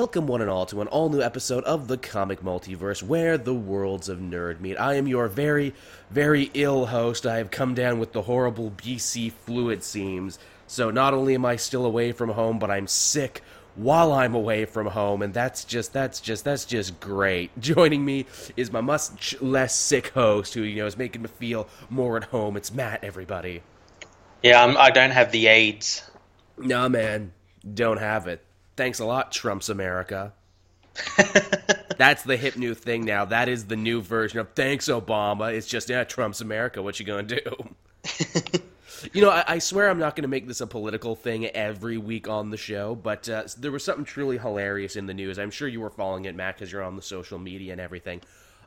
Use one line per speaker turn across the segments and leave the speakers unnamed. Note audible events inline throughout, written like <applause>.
Welcome, one and all, to an all new episode of the Comic Multiverse, where the worlds of nerd meet. I am your very, very ill host. I have come down with the horrible BC flu, it seems. So not only am I still away from home, but I'm sick while I'm away from home, and that's just, that's just, that's just great. <laughs> Joining me is my much less sick host, who, you know, is making me feel more at home. It's Matt, everybody.
Yeah, I'm, I don't have the AIDS.
Nah, man, don't have it. Thanks a lot, Trump's America. <laughs> That's the hip new thing now. That is the new version of thanks, Obama. It's just, yeah, Trump's America. What you gonna do? <laughs> you know, I, I, swear I'm not gonna make this a political thing every week on the show, but uh, there was something truly hilarious in the news. I'm sure you were following it, Matt, because you're on the social media and everything.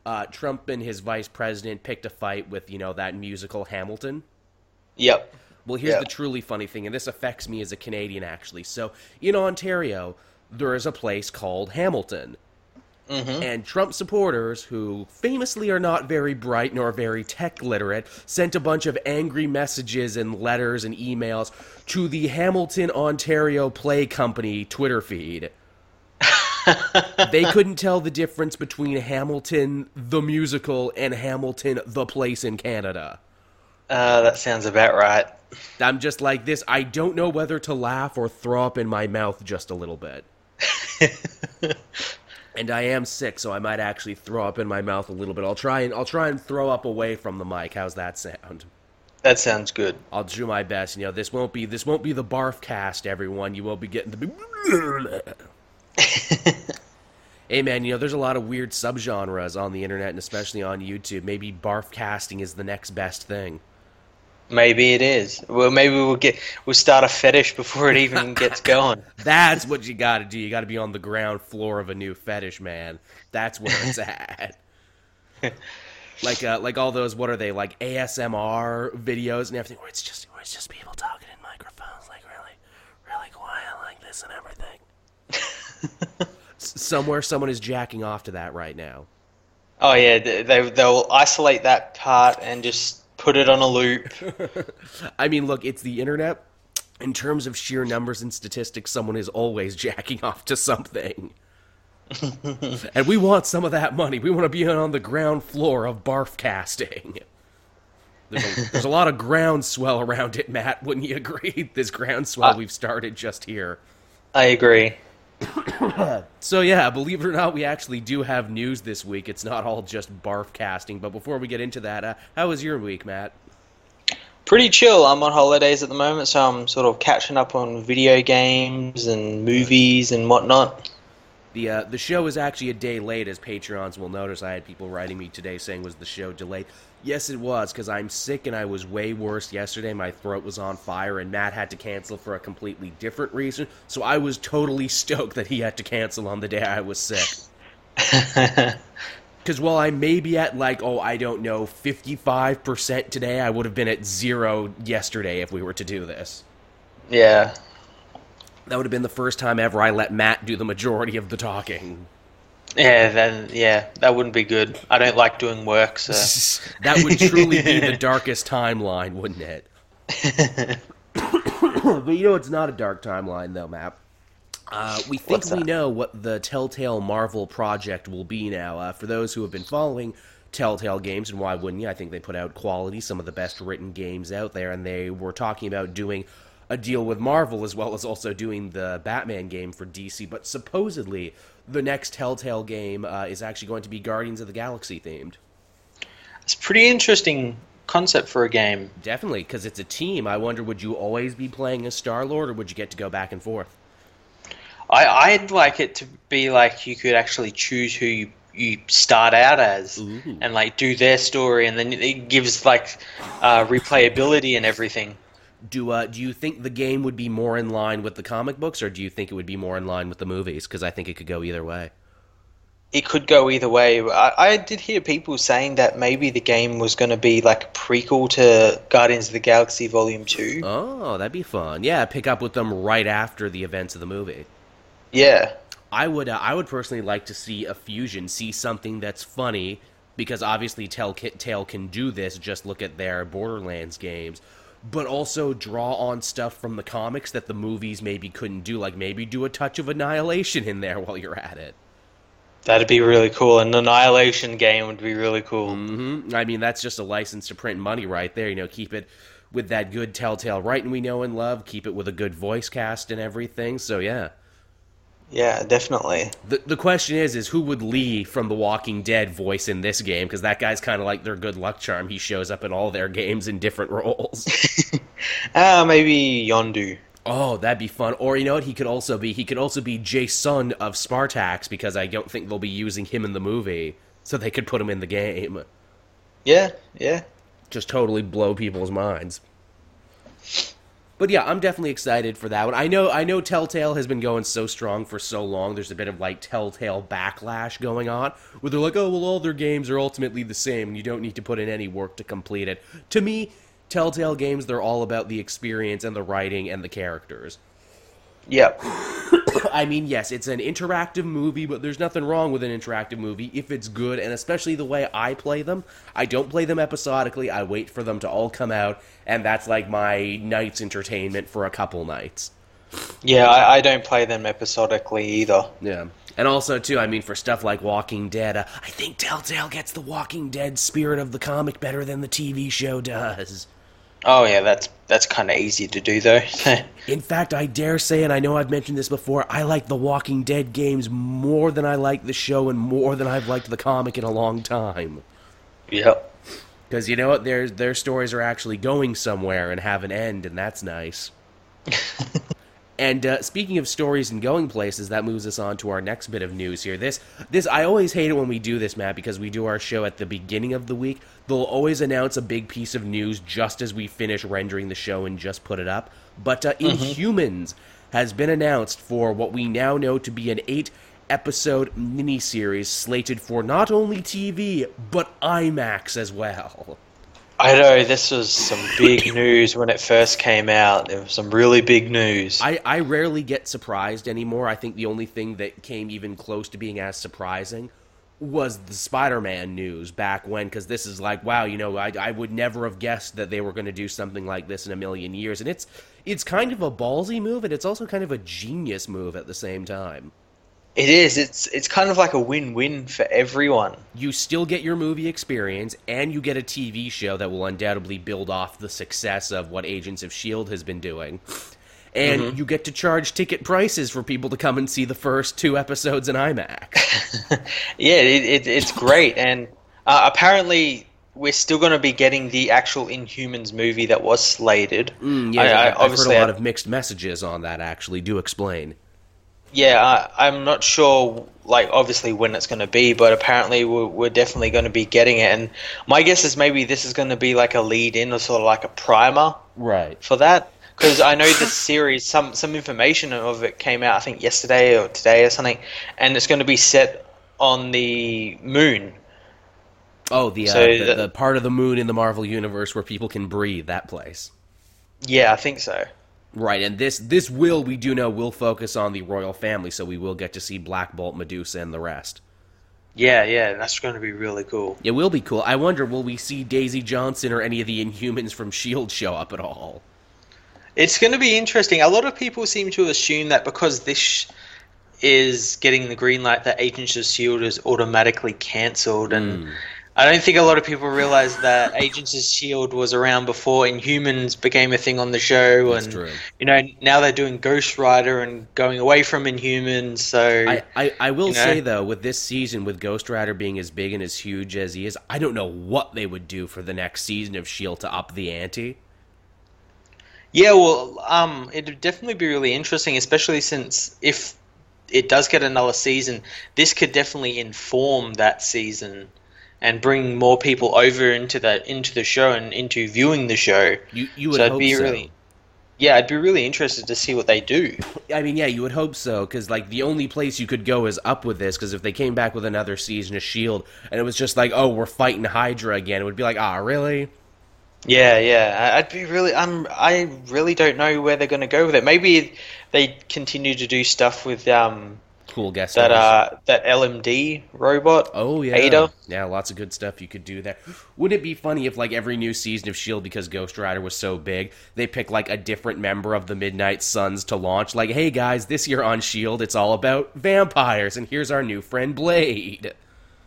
Uh, Trump and his vice president picked a fight with, you know, that musical Hamilton.
Yep.
Well, here's the truly funny thing, and this affects me as a Canadian, actually. So, in Ontario, there is a place called Hamilton.
Mm-hmm.
And Trump supporters, who famously are not very bright nor very tech literate, sent a bunch of angry messages and letters and emails to the Hamilton, Ontario Play Company Twitter feed. <laughs> they couldn't tell the difference between Hamilton, the musical, and Hamilton, the place in Canada.
Uh, that sounds about right.
I'm just like this. I don't know whether to laugh or throw up in my mouth just a little bit. <laughs> and I am sick, so I might actually throw up in my mouth a little bit. I'll try and I'll try and throw up away from the mic. How's that sound?
That sounds good.
I'll do my best. You know, this won't be this won't be the barf cast, everyone. You won't be getting the. <laughs> hey man, you know, there's a lot of weird subgenres on the internet and especially on YouTube. Maybe barf casting is the next best thing.
Maybe it is. Well, maybe we'll get we'll start a fetish before it even <laughs> gets going.
That's what you got to do. You got to be on the ground floor of a new fetish, man. That's where it's <laughs> at. like uh, like all those what are they like ASMR videos and everything where it's just where it's just people talking in microphones like really really quiet like this and everything. <laughs> Somewhere someone is jacking off to that right now.
Oh yeah, they they'll isolate that part and just put it on a loop. <laughs>
I mean, look, it's the internet. In terms of sheer numbers and statistics, someone is always jacking off to something. <laughs> and we want some of that money. We want to be on the ground floor of barf casting. There's a, there's a lot of groundswell around it, Matt. Wouldn't you agree? <laughs> This groundswell uh, we've started just here.
I agree.
So yeah, believe it or not, we actually do have news this week. It's not all just barf casting. But before we get into that, uh, how was your week, Matt?
Pretty chill. I'm on holidays at the moment, so I'm sort of catching up on video games and movies and whatnot.
The uh, the show is actually a day late, as Patreons will notice. I had people writing me today saying was the show delayed. Yes, it was because I'm sick and I was way worse yesterday. My throat was on fire, and Matt had to cancel for a completely different reason. So I was totally <laughs> stoked that he had to cancel on the day I was sick. <laughs> Because while I may be at like, oh, I don't know, 55% today, I would have been at zero yesterday if we were to do this.
Yeah.
That would have been the first time ever I let Matt do the majority of the talking.
Yeah, then yeah, that wouldn't be good. I don't like doing work, so <laughs>
that would truly be the <laughs> darkest timeline, wouldn't it? <laughs> <coughs> but you know, it's not a dark timeline, though, Matt. Uh, we think we know what the Telltale Marvel project will be now. Uh, for those who have been following Telltale games, and why wouldn't you? I think they put out quality, some of the best written games out there, and they were talking about doing a deal with Marvel as well as also doing the Batman game for DC. But supposedly, the next Telltale game uh, is actually going to be Guardians of the Galaxy themed.
It's pretty interesting concept for a game.
Definitely, because it's a team. I wonder, would you always be playing as Star Lord, or would you get to go back and forth?
I, I'd like it to be like you could actually choose who you you start out as Ooh. and like do their story and then it gives like uh, replayability and everything
do uh, do you think the game would be more in line with the comic books, or do you think it would be more in line with the movies? Because I think it could go either way.
It could go either way. I, I did hear people saying that maybe the game was going to be like a prequel to Guardians of the Galaxy Volume Two.
Oh, that'd be fun. Yeah, pick up with them right after the events of the movie.
Yeah,
I would. Uh, I would personally like to see a fusion, see something that's funny, because obviously Telltale can do this. Just look at their Borderlands games but also draw on stuff from the comics that the movies maybe couldn't do. Like maybe do a touch of Annihilation in there <laughs> while you're at it.
That'd be really cool. An Annihilation game would be really cool.
Mm-hmm. I mean, that's just a license to print money right there. You know, keep it with that good Telltale writing we know and love. Keep it with a good voice cast and everything. So yeah.
Yeah, definitely.
The the question is, is who would Lee from The Walking Dead voice in this game? Because that guy's kind of like their good luck charm. He shows up in all their games in different <laughs> roles.
Ah, <laughs> uh, maybe Yondu.
Oh, that'd be fun. Or you know what? He could also be he could also be Jason of Spartax because I don't think they'll be using him in the movie, so they could put him in the game.
Yeah, yeah.
Just totally blow people's minds. But yeah, I'm definitely excited for that one. I know I know Telltale has been going so strong for so long. There's a bit of like Telltale backlash going on where they're like, "Oh, well all their games are ultimately the same and you don't need to put in any work to complete it." To me, Telltale games they're all about the experience and the writing and the characters.
Yep. <coughs>
I mean, yes, it's an interactive movie, but there's nothing wrong with an interactive movie if it's good, and especially the way I play them. I don't play them episodically, I wait for them to all come out, and that's like my night's entertainment for a couple nights.
Yeah, I, I don't play them episodically either.
Yeah. And also, too, I mean, for stuff like Walking Dead, uh, I think Telltale gets the Walking Dead spirit of the comic better than the TV show does.
Oh yeah, that's that's kind of easy to do though. <laughs>
In fact, I dare say, and I know I've mentioned this before, I like the Walking Dead games more than I like the show, and more than I've liked the comic in a long time.
Yep.
Because you know what, their their stories are actually going somewhere and have an end, and that's nice. <laughs> And uh, speaking of stories and going places, that moves us on to our next bit of news here. This, this, I always hate it when we do this, Matt, because we do our show at the beginning of the week. They'll always announce a big piece of news just as we finish rendering the show and just put it up. But uh, mm-hmm. Inhumans has been announced for what we now know to be an eight episode miniseries slated for not only TV but IMAX as well.
I know this was some big news when it first came out. There was some really big news.
I, I rarely get surprised anymore. I think the only thing that came even close to being as surprising was the Spider-Man news back when, because this is like, wow, you know, I, I would never have guessed that they were going to do something like this in a million years, and it's it's kind of a ballsy move, and it's also kind of a genius move at the same time.
It is. It's it's kind of like a win-win for everyone.
You still get your movie experience, and you get a TV show that will undoubtedly build off the success of what Agents of Shield has been doing. And mm-hmm. you get to charge ticket prices for people to come and see the first two episodes in IMAX. <laughs> <laughs>
yeah, it, it, it's great, and uh, apparently we're still going to be getting the actual Inhumans movie that was slated.
Mm, yeah, I, I, have heard a lot of mixed messages on that. Actually, do explain
yeah, I, am not sure, like, obviously when it's going to be, but apparently we're, we're definitely going to be getting it. And my guess is maybe this is going to be like a lead in or sort of like a primer
right.
for that. Because I know this <laughs> series, some, some information of it came out, I think, yesterday or today or something, and it's going to be set on the moon.
Oh, the, uh, so the, the, the part of the moon in the Marvel Universe where people can breathe, that place.
Yeah, I think so.
Right, and this this will we do know will focus on the royal family, so we will get to see Black Bolt, Medusa, and the rest.
Yeah, yeah, that's going to be really cool.
It will be cool. I wonder, will we see Daisy Johnson or any of the Inhumans from Shield show up at all?
It's going to be interesting. A lot of people seem to assume that because this is getting the green light, that Agents of Shield is automatically cancelled, and mm. I don't think a lot of people realize that Agents of Shield was around before Inhumans became a thing on the show, That's and true. you know now they're doing Ghost Rider and going away from Inhumans. So
I, I, I will you know, say though, with this season, with Ghost Rider being as big and as huge as he is, I don't know what they would do for the next season of Shield to up the ante.
Yeah, well, um, it'd definitely be really interesting, especially since if it does get another season, this could definitely inform that season and bring more people over into the into the show and into viewing the show.
You you would so hope be so. really
yeah, I'd be really interested to see what they do.
I mean, yeah, you would hope so, because like the only place you could go is up with this. Because if they came back with another season of Shield and it was just like, oh, we're fighting Hydra again, it would be like, ah, really?
Yeah, yeah, I'd be really. I'm. I really don't know where they're going to go with it. Maybe they continue to do stuff with um,
Cool guest.
That uh, that LMD robot.
Oh yeah,
Aida.
yeah, lots of good stuff you could do there. Wouldn't it be funny if, like, every new season of Shield, because Ghost Rider was so big, they pick like a different member of the Midnight Suns to launch? Like, hey guys, this year on Shield, it's all about vampires, and here's our new friend Blade.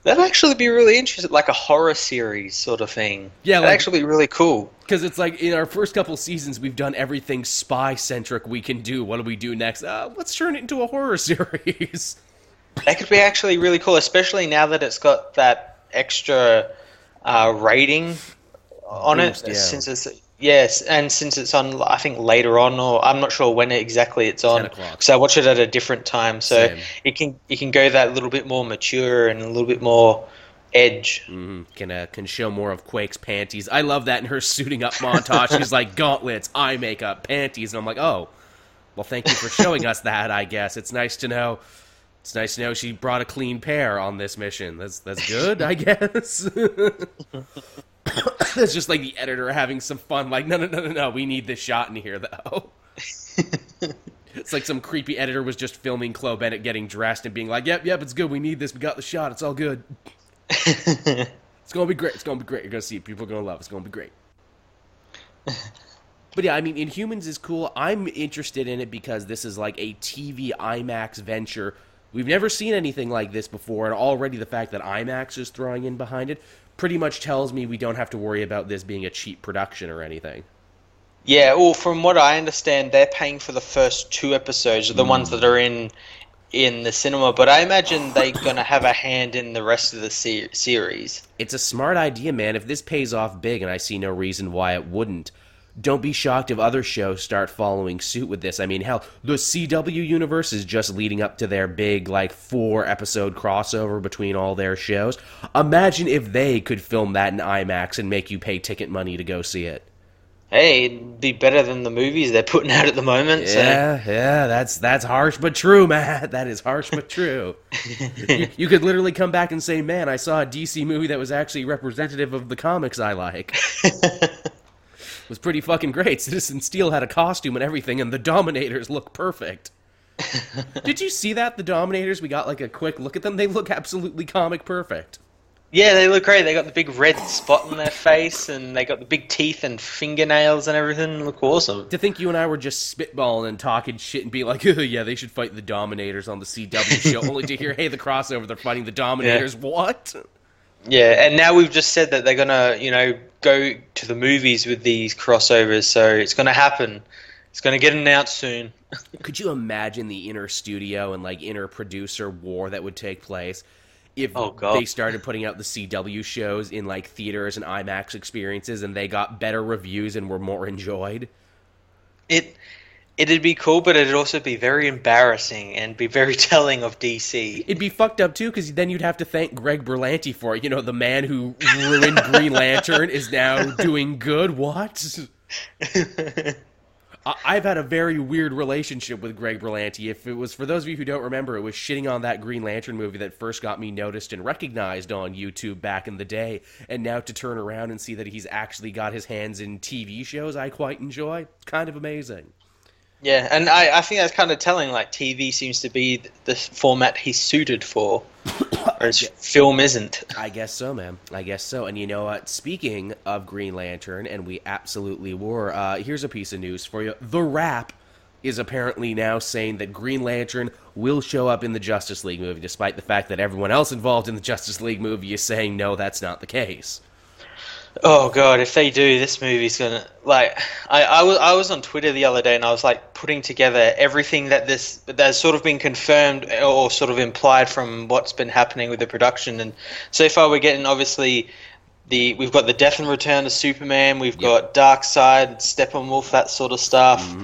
That'd actually be really interesting, like a horror series sort of thing.
Yeah,
That'd
like-
actually be really cool.
Because it's like in our first couple seasons, we've done everything spy centric we can do. What do we do next? Uh, let's turn it into a horror <laughs> series.
That could be actually really cool, especially now that it's got that extra uh, rating on it.
yeah.
Since it's yes, and since it's on, I think later on, or I'm not sure when exactly it's on.
10.
So I watch it at a different time, so
Same.
it can it can go that little bit more mature and a little bit more edge.
Mhm. Can uh, can show more of Quake's panties. I love that in her suiting up montage. She's like gauntlets, eye makeup, panties, and I'm like, oh, well, thank you for showing us that. I guess it's nice to know. It's nice to know she brought a clean pair on this mission. That's that's good, I guess. <laughs> <coughs> It's just like the editor having some fun. Like, no, no, no, no, no. We need this shot in here, though. <laughs> It's like some creepy editor was just filming Chloe Bennet getting dressed and being like, "Yep, yep, it's good. We need this. We got the shot. It's all good. <laughs> It's gonna be great. It's gonna be great. You're gonna see it. People are gonna love. it. It's gonna be great." But yeah, I mean, Inhumans is cool. I'm interested in it because this is like a TV IMAX venture. We've never seen anything like this before, and already the fact that IMAX is throwing in behind it pretty much tells me we don't have to worry about this being a cheap production or anything.
Yeah, well, from what I understand, they're paying for the first two episodes, the ones that are in in the cinema. But I imagine they're <laughs> gonna have a hand in the rest of the se- series.
It's a smart idea, man. If this pays off big, and I see no reason why it wouldn't, don't be shocked if other shows start following suit with this. I mean, hell, the CW universe is just leading up to their big, like, four episode crossover between all their shows. Imagine if they could film that in IMAX and make you pay ticket money to go see it.
Hey, it'd be better than the movies they're putting out at the moment. So.
Yeah, yeah, that's that's harsh but true, <laughs> man. That is harsh but true. you, <laughs> you could literally come back and say, "Man, I saw a DC movie that was actually representative of the comics I like." <laughs> was pretty fucking great. <laughs> Citizen Steel had a costume and everything, and the Dominators look perfect. <laughs> Did you see that? The Dominators, we got like a quick look at them. They look absolutely comic perfect.
Yeah, they look great. They got the big red spot on their face, and they got the big teeth and fingernails and everything. Look awesome.
To think you and I were just spitballing and talking shit and being like, <laughs> oh, yeah, they should fight the Dominators on the CW show, only to hear, hey, the crossover, they're fighting the Dominators. What?
Yeah, and now we've just said that they're gonna, you know, go to the movies with these crossovers. So it's gonna happen. It's gonna get announced soon. <laughs>
Could you imagine the inner studio and like inner producer war that would take place if
Oh,
they started putting out the CW shows in like theaters and IMAX experiences and they got better reviews and were more enjoyed?
It it'd be cool, but it'd also be very embarrassing and be very <laughs> telling of DC.
It'd be fucked up too because then you'd have to thank Greg Berlanti for it. You know, the man who ruined <laughs> Green Lantern is now doing good. What? <laughs> I- I've had a very weird relationship with Greg Berlanti. If it was for those of you who don't remember, it was shitting on that Green Lantern movie that first got me noticed and recognized on YouTube back in the day. And now to turn around and see that he's actually got his hands in TV shows I quite enjoy, kind of amazing.
Yeah, and I, I think that's kind of telling. Like TV seems to be the format he's suited for, <coughs> whereas film isn't. <laughs>
I guess so, man. I guess so. And you know what? Speaking of Green Lantern, and we absolutely were, uh, here's a piece of news for you. The Wrap is apparently now saying that Green Lantern will show up in the Justice League movie, despite the fact that everyone else involved in the Justice League movie is saying no, that's not the case.
Oh god, if they do, this movie's gonna like. I, I was I was on Twitter the other day and I was like putting together everything that this that's sort of been confirmed or sort of implied from what's been happening with the production. And so far, we're getting obviously the we've got the death and return of Superman, we've got Darkseid, Steppenwolf, that sort of stuff.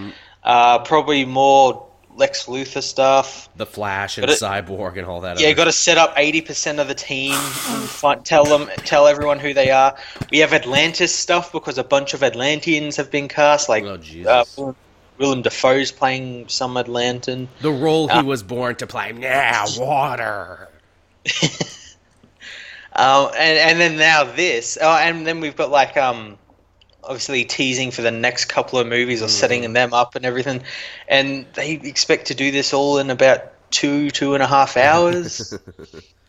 Uh, probably more Lex Luthor stuff.
The Flash and
it-
Cyborg and all that.
Yeah, got to set up eighty percent of the team. And find, tell them, tell everyone who they are. We have Atlantis stuff because a bunch of Atlanteans have been cast. Like
Oh,
uh, Will- Willem Dafoe's playing some Atlantean.
The role he
Uh,
was born to play. Now, water. <laughs>
Uh, and and then now this. Oh, and then we've got like um, obviously teasing for the next couple of movies or setting them up and everything. And they expect to do this all in about two two and a half <laughs> hours.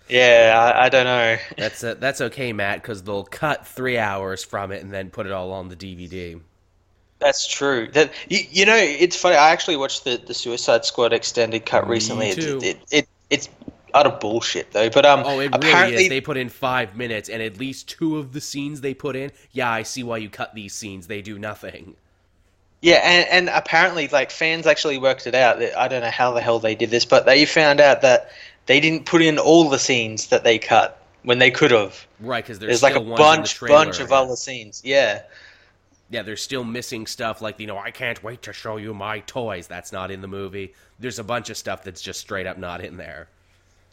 yeah, I, I, don't know. <laughs>
That's uh, that's okay, Matt, because they'll cut three hours from it and then put it all on the DVD.
That's true. That you, you know, it's funny. I actually watched the, the Suicide Squad extended cut
Me
recently.
too.
It, it, it it's utter bullshit though. But um,
Oh, it
apparently
really is. They put in five minutes, and at least two of the scenes they put in, yeah, I see why you cut these scenes. They do nothing.
Yeah, and, and apparently, like fans actually worked it out. I don't know how the hell they did this, but they found out that they didn't put in all the scenes that they cut when they could have.
Right, because there's,
There's like a
still ones in the
bunch,
trailer.
bunch of other scenes. Yeah,
Yeah, they're still missing stuff like, you know, I can't wait to show you my toys. That's not in the movie. There's a bunch of stuff that's just straight up not in there.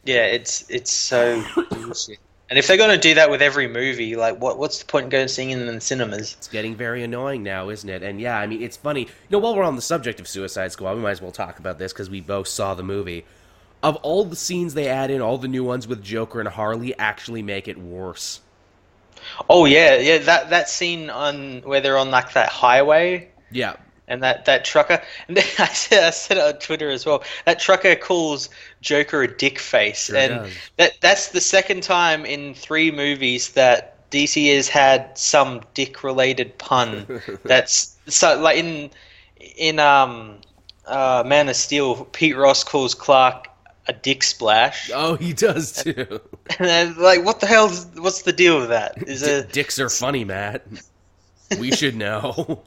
Yeah, it's it's so bullshit. And if they're gonna do that with every movie, like what what's the point in going seeing it in the cinemas?
It's getting very annoying now, isn't it? And yeah, I mean, it's funny. You know, while we're on the subject of Suicide Squad, we might as well talk about this because we both saw the movie. Of all the scenes they add in, all the new ones with Joker and Harley actually make it worse.
Oh yeah, yeah. That that scene on where they're on like that highway
Yeah,
and that that trucker. And <laughs> I said I said it on Twitter as well. That trucker calls Joker a dick face,
Sure
and
does.
that that's the second time in three movies that DC has had some dick related pun. <laughs> that's so like in in um uh, Man of Steel, Pete Ross calls Clark a dick splash.
Oh, he does <laughs> too.
And then, like, what the hell? Is, What's the deal with that? Is
D-
it?
dicks are funny, Matt. We should know.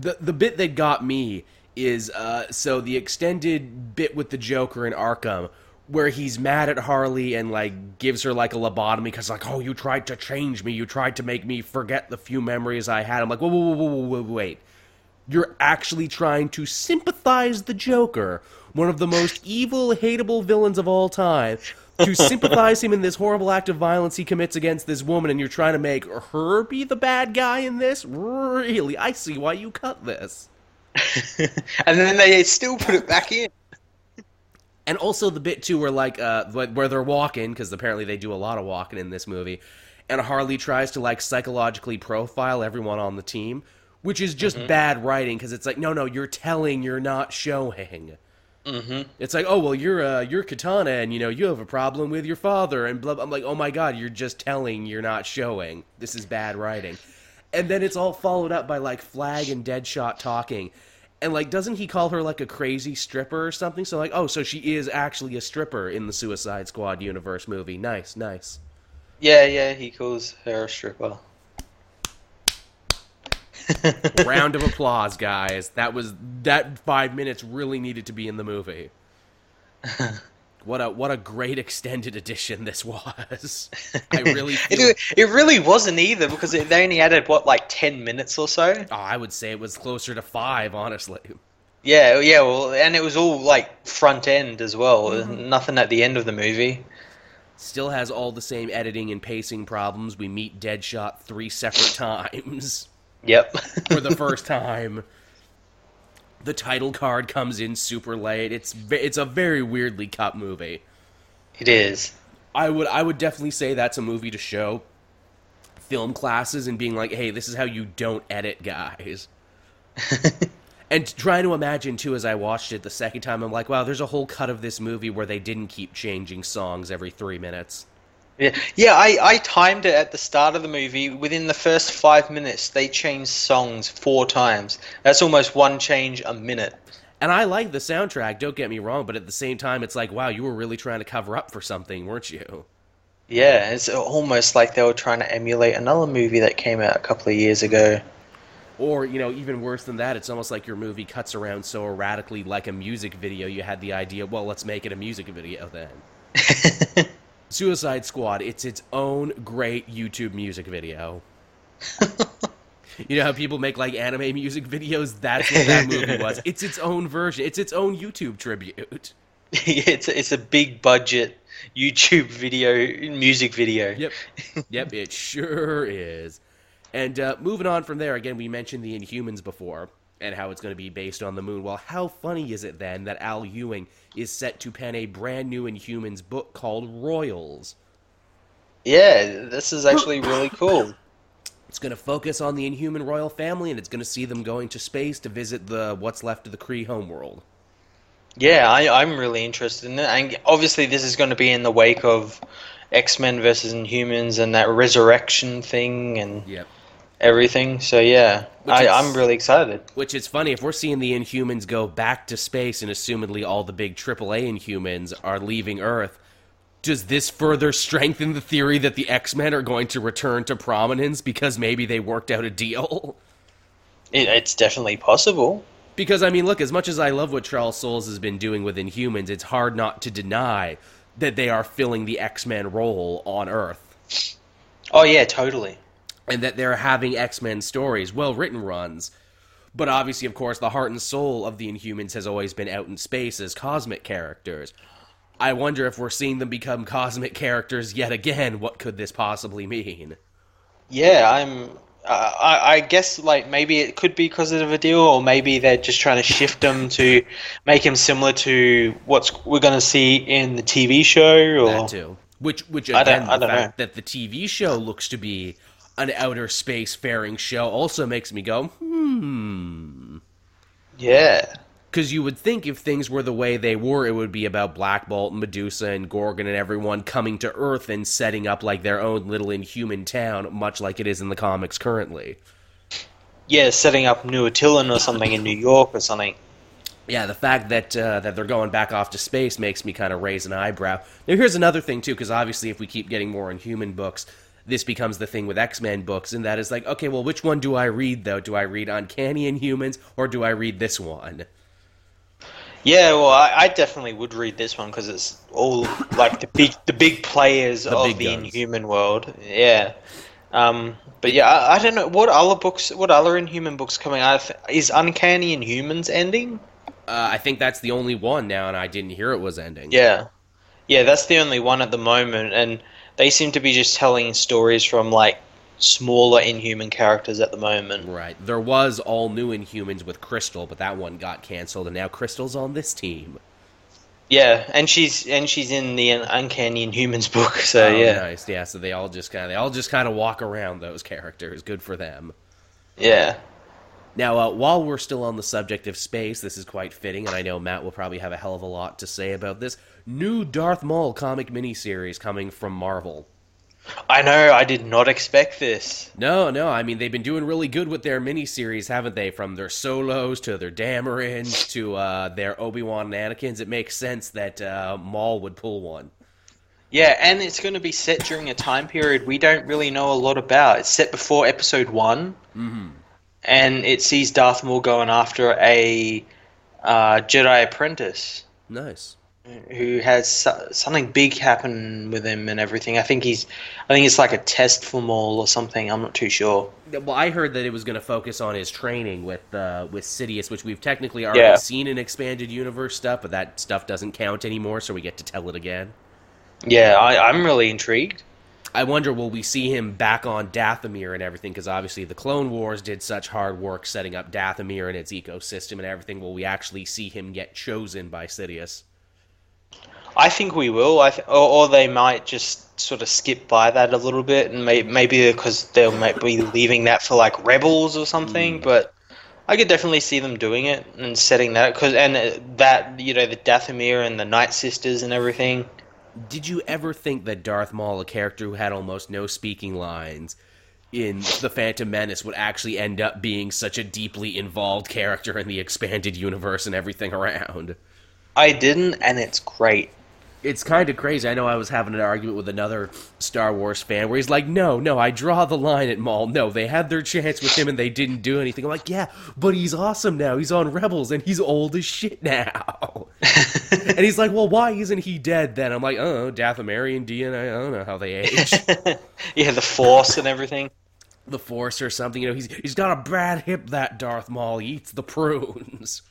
The the bit that got me is uh, so the extended bit with the Joker in Arkham, where he's mad at Harley and like gives her like a lobotomy because like, oh, you tried to change me, you tried to make me forget the few memories I had. I'm like, whoa, whoa, whoa, whoa, whoa, wait. You're actually trying to sympathize the Joker, one of the most evil, hateable villains of all time, to sympathize him in this horrible act of violence he commits against this woman, and you're trying to make her be the bad guy in this? Really? I see why you cut this. <laughs>
and then they still put it back in.
And also the bit too where like uh where they're walking because apparently they do a lot of walking in this movie, and Harley tries to like psychologically profile everyone on the team, which is just bad writing because it's like no no you're telling you're not showing.
Mm-hmm.
It's like, oh well, you're uh, you're Katana, and you know you have a problem with your father, and blah. blah. I'm like, oh my god, you're just telling, you're not showing. This is bad writing. And then it's all followed up by like Flag and Deadshot talking, and like, doesn't he call her like a crazy stripper or something? So like, oh, so she is actually a stripper in the Suicide Squad universe movie. Nice, nice.
Yeah, yeah, he calls her a stripper. <laughs>
Round of applause, guys. That was that five minutes really needed to be in the movie. <laughs> What a what a great extended edition this was. <laughs> I really feel
It, really wasn't either because it, they only added what like ten minutes or so.
Oh, I would say it was closer to five, honestly.
Yeah, yeah. Well, and it was all like front end as well. Mm-hmm. Nothing at the end of the movie.
Still has all the same editing and pacing problems. We meet Deadshot three separate times
Yep. <laughs>
for the first time. The title card comes in super late. It's it's a very weirdly cut movie.
it is.
I would I would definitely say that's a movie to show film classes and being like, hey, this is how you don't edit, guys. <laughs> and trying to imagine too as I watched it the second time, I'm like, wow, there's a whole cut of this movie where they didn't keep changing songs every three minutes.
Yeah, yeah. I, I timed it at the start of the movie. Within the first five minutes, they changed songs four times. That's almost one change a minute.
And I like the soundtrack, don't get me wrong, but at the same time, it's like, wow, you were really trying to cover up for something, weren't you?
Yeah, it's almost like they were trying to emulate another movie that came out a couple of years ago.
Or, you know, even worse than that, it's almost like your movie cuts around so erratically like a music video, you had the idea, well, let's make it a music video then. <laughs> Suicide Squad, it's its own great YouTube music video. <laughs> you know how people make like anime music videos? That's what that movie was. <laughs> It's its own version. It's its own YouTube tribute. <laughs>
it's a, it's a big budget YouTube video music video.
Yep. Yep, it sure is. And uh, moving on from there, again, we mentioned the Inhumans before and how it's going to be based on the moon. Well, how funny is it then that Al Ewing is set to pen a brand new Inhumans book called Royals?
Yeah, this is actually really <laughs> cool.
It's going to focus on the Inhuman royal family, and it's going to see them going to space to visit the what's left of the Kree homeworld.
Yeah, I, I'm really interested in it. And obviously, this is going to be in the wake of X Men versus Inhumans and that resurrection thing and
Yep.
Everything. So yeah,
Which
I, I'm really excited.
Which is funny if we're seeing the Inhumans go back to space and assumedly all the big AAA Inhumans are leaving Earth. Does this further strengthen the theory that the X Men are going to return to prominence because maybe they worked out a deal?
It, it's definitely possible.
Because I mean, look, as much as I love what Charles Soules has been doing with Inhumans, it's hard not to deny that they are filling the X Men role on Earth.
Oh yeah, totally.
And that they're having X Men stories, well written runs. But obviously, of course, the heart and soul of the Inhumans has always been out in space as cosmic characters. I wonder if we're seeing them become cosmic characters yet again. What could this possibly mean?
Yeah, I'm. Uh, I, I guess like maybe it could be because of a deal, or maybe they're just trying to shift them to make him similar to what's we're going to see in the TV show. Or
That too. Which, which
I don't-
again,
I
the
don't
fact that the TV show looks to be an outer space faring show also makes me go, hmm.
yeah,
Because you would think if things were the way they were, it would be about Black Bolt and Medusa and Gorgon and everyone coming to Earth and setting up like their own little inhuman town, much like it is in the comics currently.
yeah, setting up New Attilan or something in New York or something.
Yeah, the fact that uh, that they're going back off to space makes me kind of raise an eyebrow. Now, here's another thing too, because obviously, if we keep getting more Inhuman books, this becomes the thing with X Men books, and that is like, okay, well, which one do I read though? Do I read Uncanny Inhumans or do I read this one?
Yeah, well, I, I definitely would read this one because it's all like the big the big players
The
of
big
the
guns.
Inhuman world. Yeah, um, but yeah, I, I don't know what other books, what other Inhuman books coming out? Is Uncanny Inhumans ending?
Uh, I think that's the only one now, and I didn't hear it was ending.
Yeah, yeah, that's the only one at the moment, and they seem to be just telling stories from like smaller Inhuman characters at the moment.
Right. There was all new Inhumans with Crystal, but that one got canceled, and now Crystal's on this team.
Yeah, and she's and she's in the Uncanny Inhumans book, <laughs> so
Oh,
yeah,
nice. Yeah. So they all just kind of they all just kind of walk around those characters. Good for them.
yeah.
Now, uh, while we're still on the subject of space, this is quite fitting, and I know Matt will probably have a hell of a lot to say about this new Darth Maul comic miniseries coming from Marvel.
I know. I did not expect this.
No, no, I mean they've been doing really good with their miniseries, haven't they? From their solos to their Damarins to uh, their Obi Wan and Anakin's. It makes sense that uh, Maul would pull one.
Yeah, and it's going to be set during a time period we don't really know a lot about. It's set before Episode One,
Mm-hmm.
and it sees Darth Maul going after a uh, Jedi apprentice
Nice.
Who has something big happen with him and everything. I think he's, I think it's like a test for Maul or something. I'm not too sure.
Well, I heard that it was going to focus on his training with uh, with Sidious, which we've technically already
Yeah.
seen in expanded universe stuff, but that stuff doesn't count anymore, so we get to tell it again.
Yeah, I, I'm really intrigued.
I wonder, will we see him back on Dathomir and everything? Because obviously the Clone Wars did such hard work setting up Dathomir and its ecosystem and everything. Will we actually see him get chosen by Sidious?
I think we will. I th- or, or they might just sort of skip by that a little bit, and may- maybe because they might be leaving that for like rebels or something. But I could definitely see them doing it and setting that because and uh, that you know the Dathomir and the Night Sisters and everything.
Did you ever think that Darth Maul, a character who had almost no speaking lines in The Phantom Menace, would actually end up being such a deeply involved character in the expanded universe and everything around?
I didn't, and it's great.
It's kind of crazy. I know I was having an argument with another Star Wars fan where he's like, no, no, I draw the line at Maul. No, they had their chance with him and they didn't do anything. I'm like, yeah, but he's awesome now. He's on Rebels and he's old as shit now. <laughs> and he's like, well, why isn't he dead then? I'm like, oh, Dathomirian DNA. I don't know how they age. <laughs>
yeah, the Force and everything.
the Force or something. You know, he's he's got a bad hip. That Darth Maul he eats the prunes.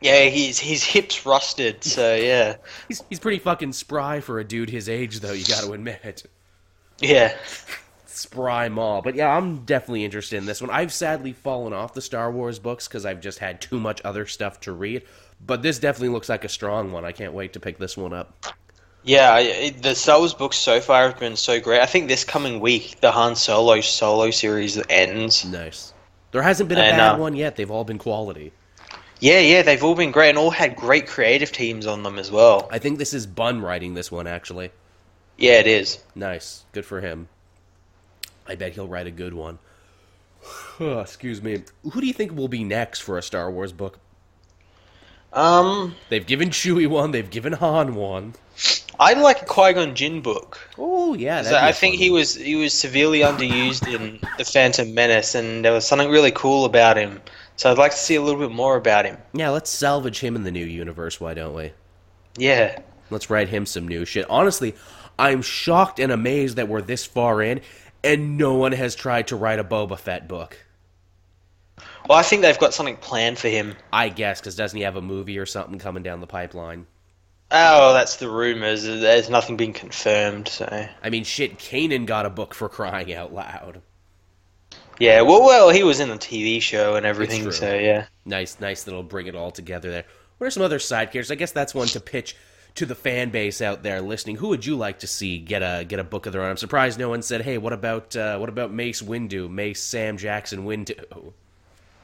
Yeah, he's his hips rusted, so yeah, <laughs>
He's he's pretty fucking spry for a dude his age, though. You got to admit,
yeah. <laughs>
spry Maul. But yeah, I'm definitely interested in this one. I've sadly fallen off the Star Wars books because I've just had too much other stuff to read. But this definitely looks like a strong one. I can't wait to pick this one up.
Yeah, it, the Star Wars books so far have been so great. I think this coming week, the Han Solo solo series ends.
Nice. There hasn't been a
And,
bad
uh,
one yet. They've all been quality.
Yeah, yeah, they've all been great and all had great creative teams on them as well.
I think this is Bunn writing this one actually.
Yeah, it is.
Nice, good for him. I bet he'll write a good one. <sighs> Excuse me. Who do you think will be next for a Star Wars book?
Um,
They've given Chewie one. They've given Han one.
I'd like a Qui Gon Jinn book.
Oh yeah,
I think he
one.
was he was severely underused in the Phantom Menace, and there was something really cool about him. So I'd like to see a little bit more about him.
Yeah, let's salvage him in the new universe. Why don't we?
Yeah,
Let's write him some new shit. Honestly, I'm shocked and amazed that we're this far in, and no one has tried to write a Boba Fett book.
well, I think they've got something planned for him.
I guess because doesn't he have a movie or something coming down the pipeline?
Oh, that's the rumors. There's nothing being confirmed. So
I mean, shit, Kanan got a book for crying out loud.
Yeah, well, well, he was in the TV show and everything. So yeah.
Nice, nice little bring it all together there. What are some other side characters? I guess that's one to pitch to the fan base out there listening. Who would you like to see get a get a book of their own? I'm surprised no one said, "Hey, what about uh, what about Mace Windu, Mace Sam Jackson Windu?" <laughs>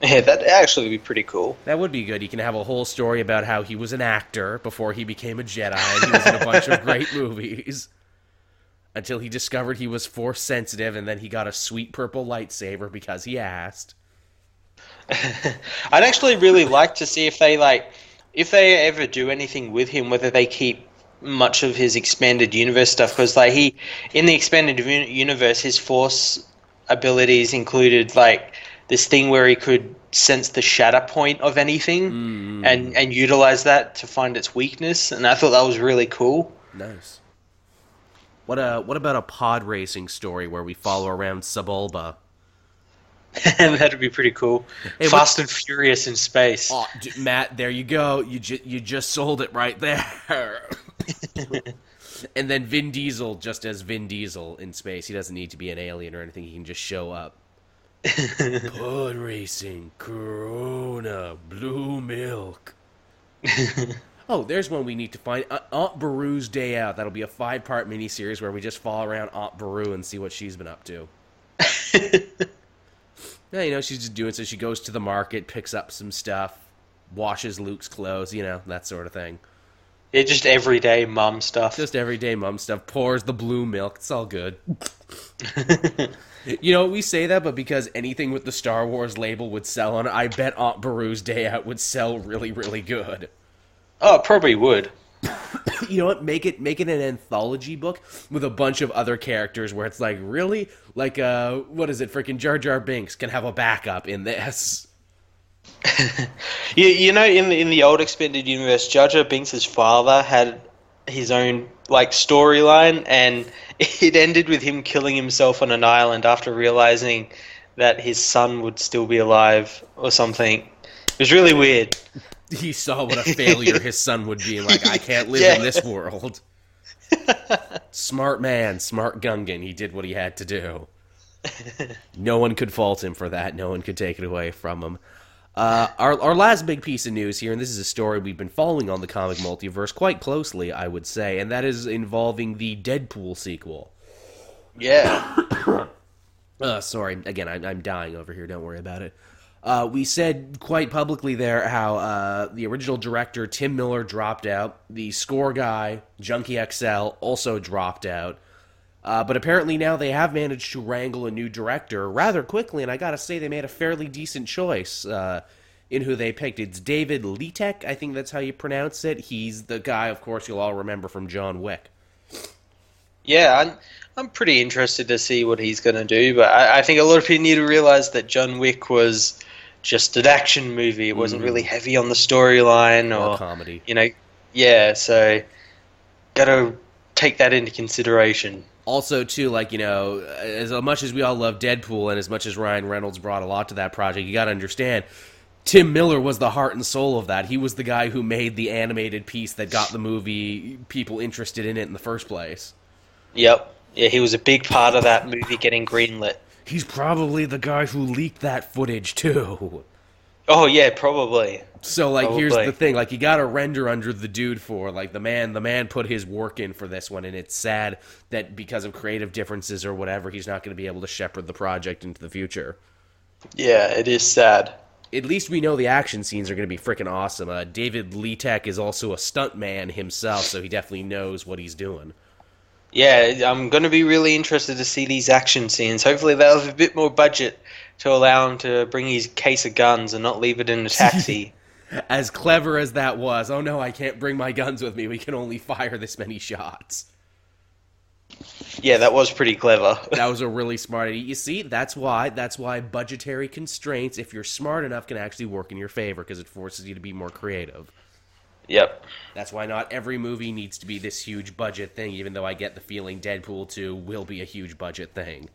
Yeah, that'd actually be pretty cool.
That would be good. You can have a whole story about how he was an actor before he became a Jedi. And he was in a bunch of <laughs> great movies until he discovered he was force sensitive, and then he got a sweet purple lightsaber because he asked. <laughs>
I'd actually really like to see if they like if they ever do anything with him, whether they keep much of his expanded universe stuff because like he in the expanded universe his force abilities included like this thing where he could sense the shatter point of anything mm. and and utilize that to find its weakness and I thought that was really cool.
Nice. What uh what about a pod racing story where we follow around Sebulba? <laughs>
That'd be pretty cool.
Hey,
Fast and Furious in space.
Oh, Matt, there you go. You ju- you just sold it right there. <laughs> and then Vin Diesel just as Vin Diesel in space. He doesn't need to be an alien or anything. He can just show up. <laughs> Pod racing, Corona, blue milk. Oh, there's one we need to find. Uh, Aunt Beru's Day Out. That'll be a five-part miniseries where we just follow around Aunt Beru and see what she's been up to. <laughs> Yeah, you know, she's just doing so. She goes to the market, picks up some stuff, washes Luke's clothes, you know, that sort of thing.
Yeah, just everyday mum stuff.
Just everyday mom stuff. Pours the blue milk. It's all good. <laughs> you know, we say that, but because anything with the Star Wars label would sell on it, I bet Aunt Beru's Day Out would sell really, really good.
Oh, probably would. <coughs>
You know what? Make it make it an anthology book with a bunch of other characters where it's like, really? Like uh what is it, freaking Jar Jar Binks can have a backup in this. <laughs>
You, you know, in the in the old expanded universe, Jar Jar Binks' father had his own like storyline, and <laughs> it ended with him killing himself on an island after realizing that his son would still be alive or something. It was really weird.
He saw what a failure his son would be like i can't live
Yeah.
in this world smart man smart gungan he did what he had to do no one could fault him for that no one could take it away from him uh, our, our last big piece of news here, and this is a story we've been following on the comic multiverse quite closely, I would say, and that is involving the Deadpool sequel.
Yeah. <coughs>
Uh, sorry, again, I'm, I'm dying over here. Don't worry about it. Uh, we said quite publicly there how uh, the original director Tim Miller dropped out. The score guy Junkie XL also dropped out. Uh, but apparently now they have managed to wrangle a new director rather quickly, and I gotta say they made a fairly decent choice uh, in who they picked. It's David Letek, I think that's how you pronounce it. He's the guy, of course, you'll all remember from John Wick.
Yeah, I'm, I'm pretty interested to see what he's going to do, but I, I think a lot of people need to realize that John Wick was just an action movie. It wasn't really mm. heavy on the storyline
Or
or,
comedy.
you know, yeah, so got to take that into consideration.
also too like you know as much as we all love deadpool and as much as ryan reynolds brought a lot to that project you got to understand tim miller was the heart and soul of that he was the guy who made the animated piece that got the movie people interested in it in the first place
Yep. Yeah, he was a big part of that movie getting greenlit.
He's probably the guy who leaked that footage too
Oh yeah, probably.
so like here's the thing like you got to render under the dude for like the man the man put his work in for this one and it's sad that because of creative differences or whatever he's not going to be able to shepherd the project into the future
Yeah, it is sad.
at least we know the action scenes are going to be freaking awesome. Uh, David Letek is also a stuntman himself, so he definitely knows what he's doing.
Yeah, I'm going to be really interested to see these action scenes. Hopefully, they'll have a bit more budget to allow him to bring his case of guns and not leave it in a taxi. <laughs>
as clever as that was, oh no, I can't bring my guns with me. We can only fire this many shots.
Yeah, that was pretty clever. <laughs>
that was a really smart idea. You see, that's why that's why budgetary constraints, if you're smart enough, can actually work in your favor because it forces you to be more creative.
Yep.
That's why not every movie needs to be this huge budget thing, even though I get the feeling Deadpool 2 will be a huge budget thing.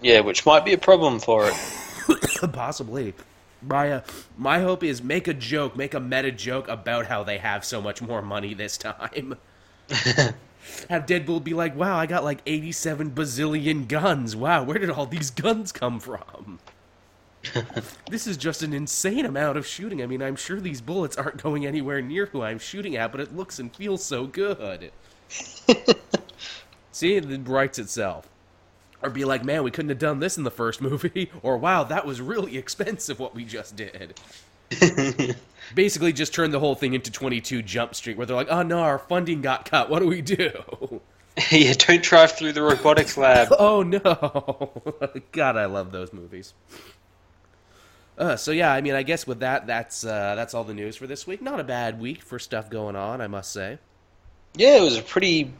Yeah, which might be a problem for it. <coughs>
Possibly. My, uh, my hope is make a joke, make a meta joke about how they have so much more money this time. <laughs> have Deadpool be like, wow, I got like 87 bazillion guns. Wow, where did all these guns come from? <laughs> this is just an insane amount of shooting. I mean, I'm sure these bullets aren't going anywhere near who I'm shooting at, but it looks and feels so good. <laughs> See, it writes itself. Or be like, man, we couldn't have done this in the first movie. <laughs> Or, wow, that was really expensive what we just did. Basically, just turn the whole thing into 22 Jump Street, where they're like, oh no, our funding got cut. What do we do?
yeah, don't drive through the robotics lab.
oh no. God, I love those movies. Uh, so yeah, I mean, I guess with that, that's uh, that's all the news for this week. Not a bad week for stuff going on, I must say.
Yeah, it was a pretty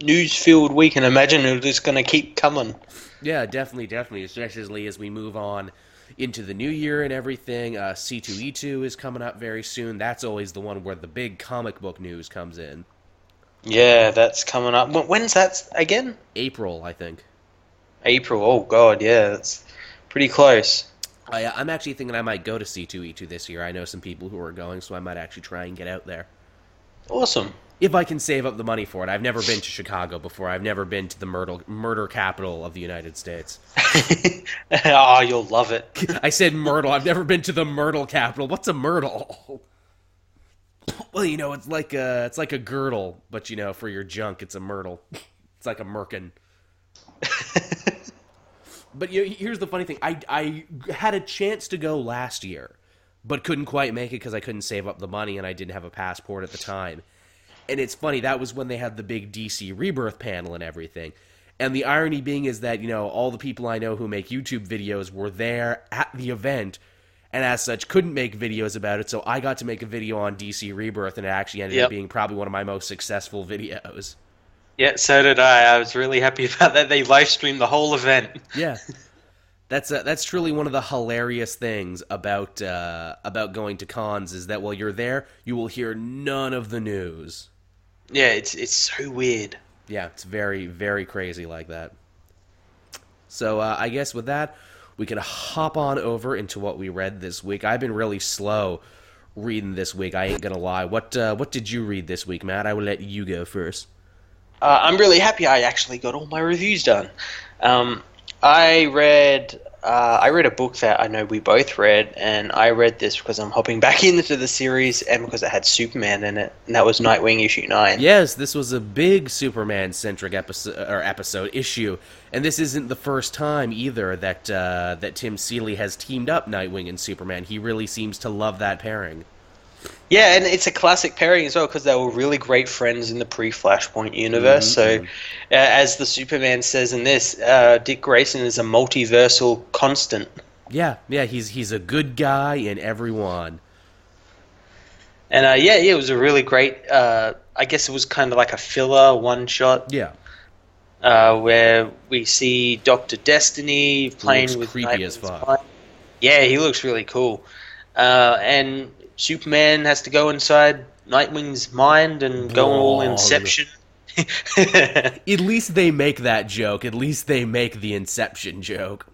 news-filled week, and imagine it's just going to keep coming.
Yeah, definitely, definitely, especially as we move on into the new year and everything. Uh, C2E2 is coming up very soon. That's always the one where the big comic book news comes in.
Yeah, that's coming up. When's that again?
April, I think.
April. Oh God, yeah, that's pretty close.
Uh, I, I'm actually thinking I might go to C2E2 this year. I know some people who are going, so I might actually try and get out there.
Awesome.
If I can save up the money for it. I've never been to Chicago before. I've never been to the murder, murder capital of the United States.
oh, <laughs> you'll love it. <laughs>
I said Myrtle. I've never been to the Myrtle capital. What's a Myrtle? <laughs> Well, you know, it's like a it's like a girdle, but you know, for your junk, it's a myrtle. It's like a merkin. But you know, here's the funny thing: I I had a chance to go last year, but couldn't quite make it because I couldn't save up the money and I didn't have a passport at the time. And it's funny that was when they had the big DC Rebirth panel and everything. And the irony being is that you know all the people I know who make YouTube videos were there at the event and as such couldn't make videos about it so i got to make a video on dc rebirth and it actually ended yep. up being probably one of my most successful videos
yeah so did i i was really happy <laughs> about that they live streamed the whole event
yeah that's uh, that's truly one of the hilarious things about uh, about going to cons is that while you're there you will hear none of the news
yeah it's it's so weird
yeah it's very very crazy like that so uh, i guess with that we can hop on over into what we read this week. I've been really slow reading this week. I ain't gonna lie. What uh, what did you read this week, Matt? I will let you go first.
Uh, I'm really happy. I actually got all my reviews done. Um, I read uh, I read a book that I know we both read, and I read this because I'm hopping back <laughs> into the series and because it had Superman in it, and that was Nightwing issue nine.
Yes, this was a big Superman centric episode or episode issue, and this isn't the first time either that uh, that Tim Seeley has teamed up Nightwing and Superman. He really seems to love that pairing.
Yeah, and it's a classic pairing as well because they were really great friends in the pre-Flashpoint universe. Mm-hmm. So, uh, as the Superman says in this, uh, Dick Grayson is a multiversal constant.
Yeah, yeah, he's he's a good guy in everyone.
And uh, yeah, yeah, it was a really great. Uh, I guess it was kind of like a filler one shot.
Yeah.
Uh, where we see Doctor Destiny playing with
creepy as fuck.
Yeah, he looks really cool. Uh, and Superman has to go inside Nightwing's mind and go all Inception. <laughs>
At least they make that joke. At least they make the Inception joke.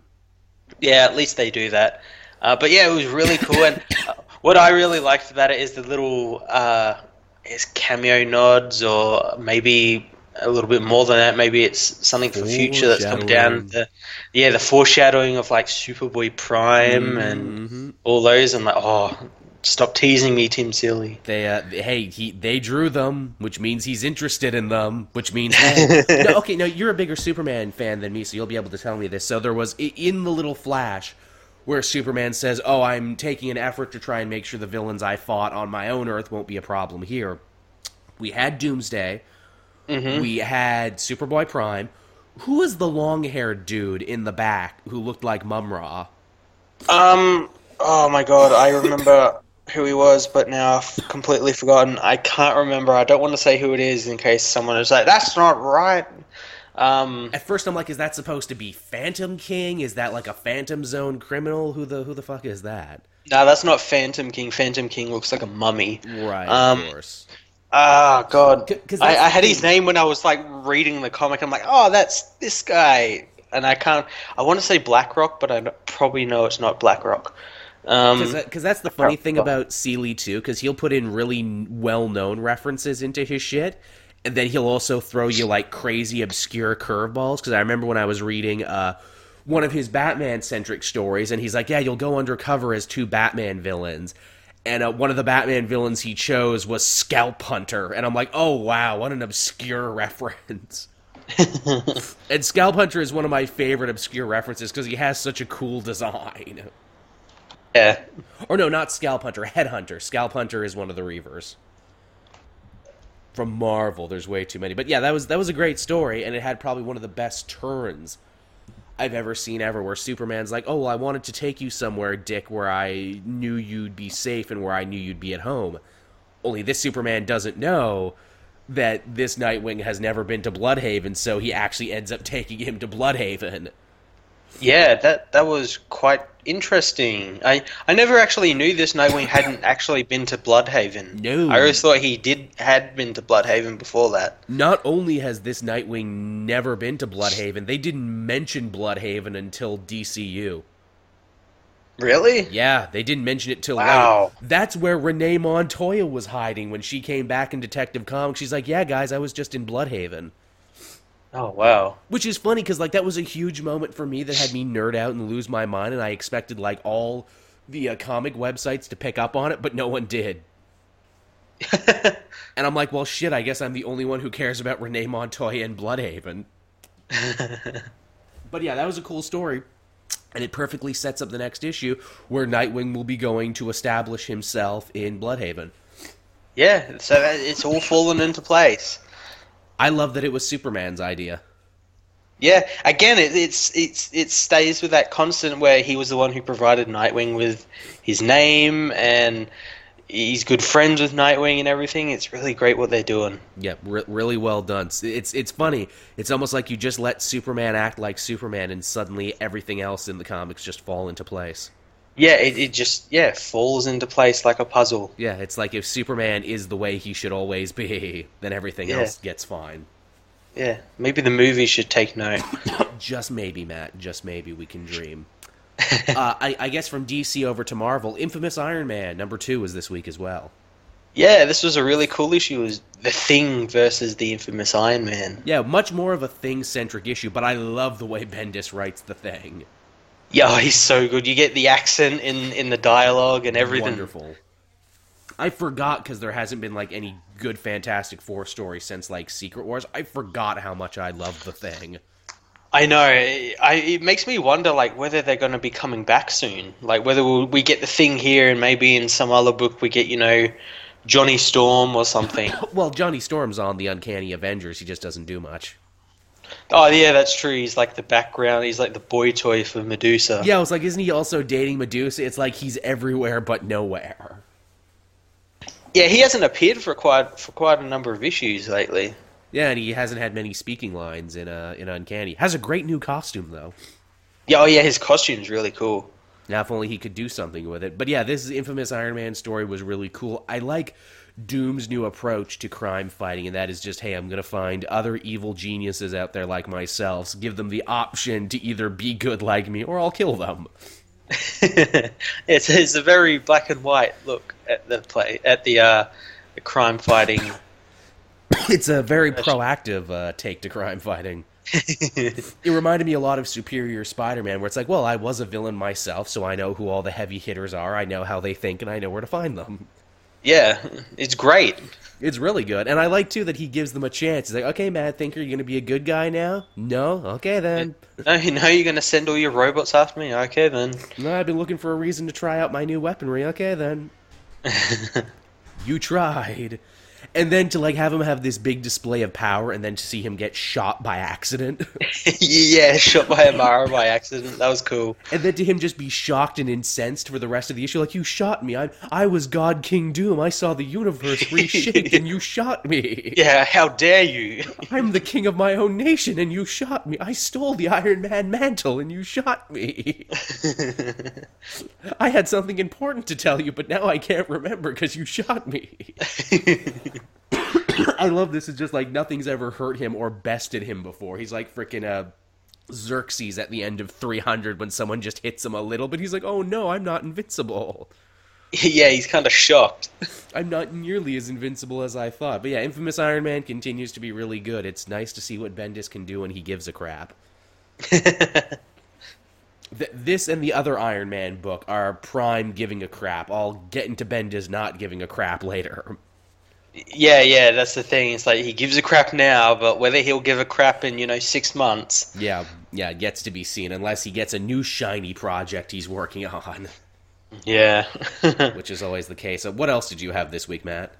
Yeah, at least they do that. Uh, but yeah, it was really cool. and uh, what I really liked about it is the little uh, is cameo nods, or maybe a little bit more than that. Maybe it's something for future that's come down. The, yeah, the foreshadowing of like Superboy Prime mm-hmm. and all those. And like, oh, Stop teasing me, Tim Seeley.
They, uh, hey, he, they drew them, which means he's interested in them, which means, hey, <laughs> no, okay, no, you're a bigger Superman fan than me, so you'll be able to tell me this. So there was in the little flash where Superman says, "Oh, I'm taking an effort to try and make sure the villains I fought on my own Earth won't be a problem here." We had Doomsday. Mm-hmm. We had Superboy Prime. Who was the long-haired dude in the back who looked like Mumm-Ra?
Um. Oh my god, I <laughs> remember who he was, but now I've completely forgotten. I can't remember. I don't want to say who it is in case someone is like, "That's not right." Um,
At first, I'm like, "Is that supposed to be Phantom King? Is that like a Phantom Zone criminal? Who the who the fuck is that?"
No, that's not Phantom King. Phantom King looks like a mummy.
Right, um, of course.
Ah, oh, God. I, I, had his name when I was like reading the comic. I'm like, oh, that's this guy. And I can't. I want to say BlackRock, but I probably know it's not BlackRock.
Because um, that's the funny thing about Seeley too, because he'll put in really well-known references into his shit, and then he'll also throw you like crazy obscure curveballs. Because I remember when I was reading uh, one of his Batman-centric stories, and he's like, "Yeah, you'll go undercover as two Batman villains." and uh, one of the Batman villains he chose was Scalp Hunter, and I'm like, oh wow, what an obscure <laughs> reference. <laughs> and Scalp Hunter is one of my favorite obscure references because he has such a cool design.
Yeah. <laughs>
Or no, not Scalp Hunter, Headhunter. Scalp Hunter is one of the Reavers. From Marvel, there's way too many. But yeah, that was that was a great story, and it had probably one of the best turns I've ever seen ever where Superman's like, "Oh, well, I wanted to take you somewhere, Dick, where I knew you'd be safe and where I knew you'd be at home." Only this Superman doesn't know that this Nightwing has never been to Blüdhaven, so he actually ends up <laughs> taking him to Blüdhaven.
Yeah, that that was quite interesting. I I never actually knew this Nightwing <laughs> hadn't actually been to Blüdhaven.
No,
I always thought he did had been to Blüdhaven before that.
Not only has this Nightwing never been to Blüdhaven, they didn't mention Blüdhaven until DCU.
Really?
Yeah, they didn't mention it till
wow.
That's where Renee Montoya was hiding when she came back in Detective Comics. She's like, "Yeah, guys, I was just in Blüdhaven."
Oh wow!
Which is funny because like that was a huge moment for me that had me nerd out and lose my mind, and I expected like all the uh, comic websites to pick up on it, but no one did. <laughs> and I'm like, well, shit. I guess I'm the only one who cares about Renee Montoya and Blüdhaven. <laughs> but yeah, that was a cool story, and it perfectly sets up the next issue where Nightwing will be going to establish himself in Blüdhaven.
Yeah, so it's all fallen into place.
I love that it was Superman's idea.
Yeah, again, it, it's it's it stays with that constant where he was the one who provided Nightwing with his name and he's good friends with Nightwing and everything. It's really great what they're doing.
Yeah, re- really well done. It's it's funny. It's almost like you just let Superman act like Superman, and suddenly everything else in the comics just fall into place.
Yeah, it, it just yeah falls into place like a puzzle.
Yeah, it's like if Superman is the way he should always be, <laughs> then everything yeah. else gets fine.
Yeah, maybe the movie should take note. <coughs>
just maybe, Matt. Just maybe we can dream. <laughs> uh, I, I, guess from DC over to Marvel, Infamous Iron Man number two was this week as well.
Yeah, this was a really cool issue. It was the Thing versus the Infamous Iron Man.
Yeah, much more of a Thing centric issue, but I love the way Bendis writes the Thing.
Yeah, he's so good. You get the accent in in the dialogue and everything.
Wonderful. I forgot because there hasn't been like any good Fantastic Four story since like Secret Wars. I forgot how much I love the thing.
I know. I, it makes me wonder, like, whether they're going to be coming back soon. Like, whether we'll, we get the thing here, and maybe in some other book we get, you know, Johnny Storm or something. <laughs>
well, Johnny Storm's on the Uncanny Avengers. He just doesn't do much.
Oh yeah, that's true. He's like the background. He's like the boy toy for Medusa.
Yeah, I was like, isn't he also dating Medusa? It's like he's everywhere but nowhere.
Yeah, he hasn't appeared for quite for quite a number of issues lately.
Yeah, and he hasn't had many speaking lines in uh, in Uncanny. Has a great new costume though.
Yeah, oh yeah, his costume's really cool.
Now, if only he could do something with it. But yeah, this infamous Iron Man story was really cool. I like Doom's new approach to crime fighting, and that is just, hey, I'm going to find other evil geniuses out there like myself, give them the option to either be good like me or I'll kill them. <laughs>
it's, it's a very black and white look at the play at the uh, the crime fighting. <coughs>
it's a very proactive uh, take to crime fighting. <laughs> it reminded me a lot of Superior Spider-Man, where it's like, well, I was a villain myself, so I know who all the heavy hitters are, I know how they think, and I know where to find them.
Yeah, it's great.
It's really good, and I like too that he gives them a chance. He's like, "Okay, Mad Thinker, you're gonna be a good guy now." No, okay then.
No, you know you're gonna send all your robots after me. Okay then.
No, I've been looking for a reason to try out my new weaponry. Okay then. <laughs> you tried and then to like have him have this big display of power and then to see him get shot by accident. <laughs>
Yeah shot by a Amara by accident. That was cool.
And then to him just be shocked and incensed for the rest of the issue like you shot me. I i was god king doom. I saw the universe <laughs> reshake and you shot me.
Yeah how dare you? <laughs>
I'm the king of my own nation and you shot me. I stole the iron man mantle and you shot me. I had something important to tell you but now i can't remember because you shot me <coughs> I love this. It's just like nothing's ever hurt him or bested him before. He's like freaking uh, Xerxes at the end of 300 when someone just hits him a little, but he's like, oh no, I'm not invincible. <laughs>
Yeah, he's kind of shocked. <laughs>
I'm not nearly as invincible as I thought. But yeah, Infamous Iron Man continues to be really good. It's nice to see what Bendis can do when he gives a crap. <laughs> this and the other Iron Man book are prime giving a crap. I'll get into Bendis not giving a crap later.
Yeah, yeah, that's the thing. It's like he gives a crap now, but whether he'll give a crap in you know six months.
Yeah, yeah, gets to be seen unless he gets a new shiny project he's working on.
Yeah, <laughs>
which is always the case. What else did you have this week, Matt?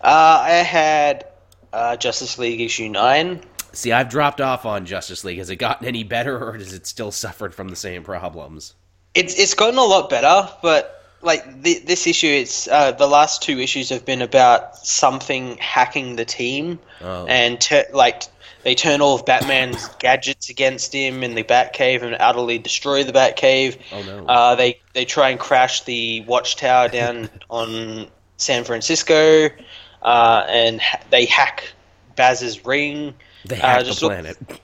Uh, I had uh, Justice League issue nine.
See, I've dropped off on Justice League. Has it gotten any better, or has it still suffered from the same problems?
It's it's gotten a lot better, but like the, this issue, it's uh, the last two issues have been about something hacking the team, oh. and ter- like they turn all of Batman's gadgets against him in the Batcave and utterly destroy the Batcave.
Oh no!
Uh, they they try and crash the Watchtower down <laughs> on San Francisco, uh, and ha- they hack Baz's ring.
They hack uh, the planet. Look-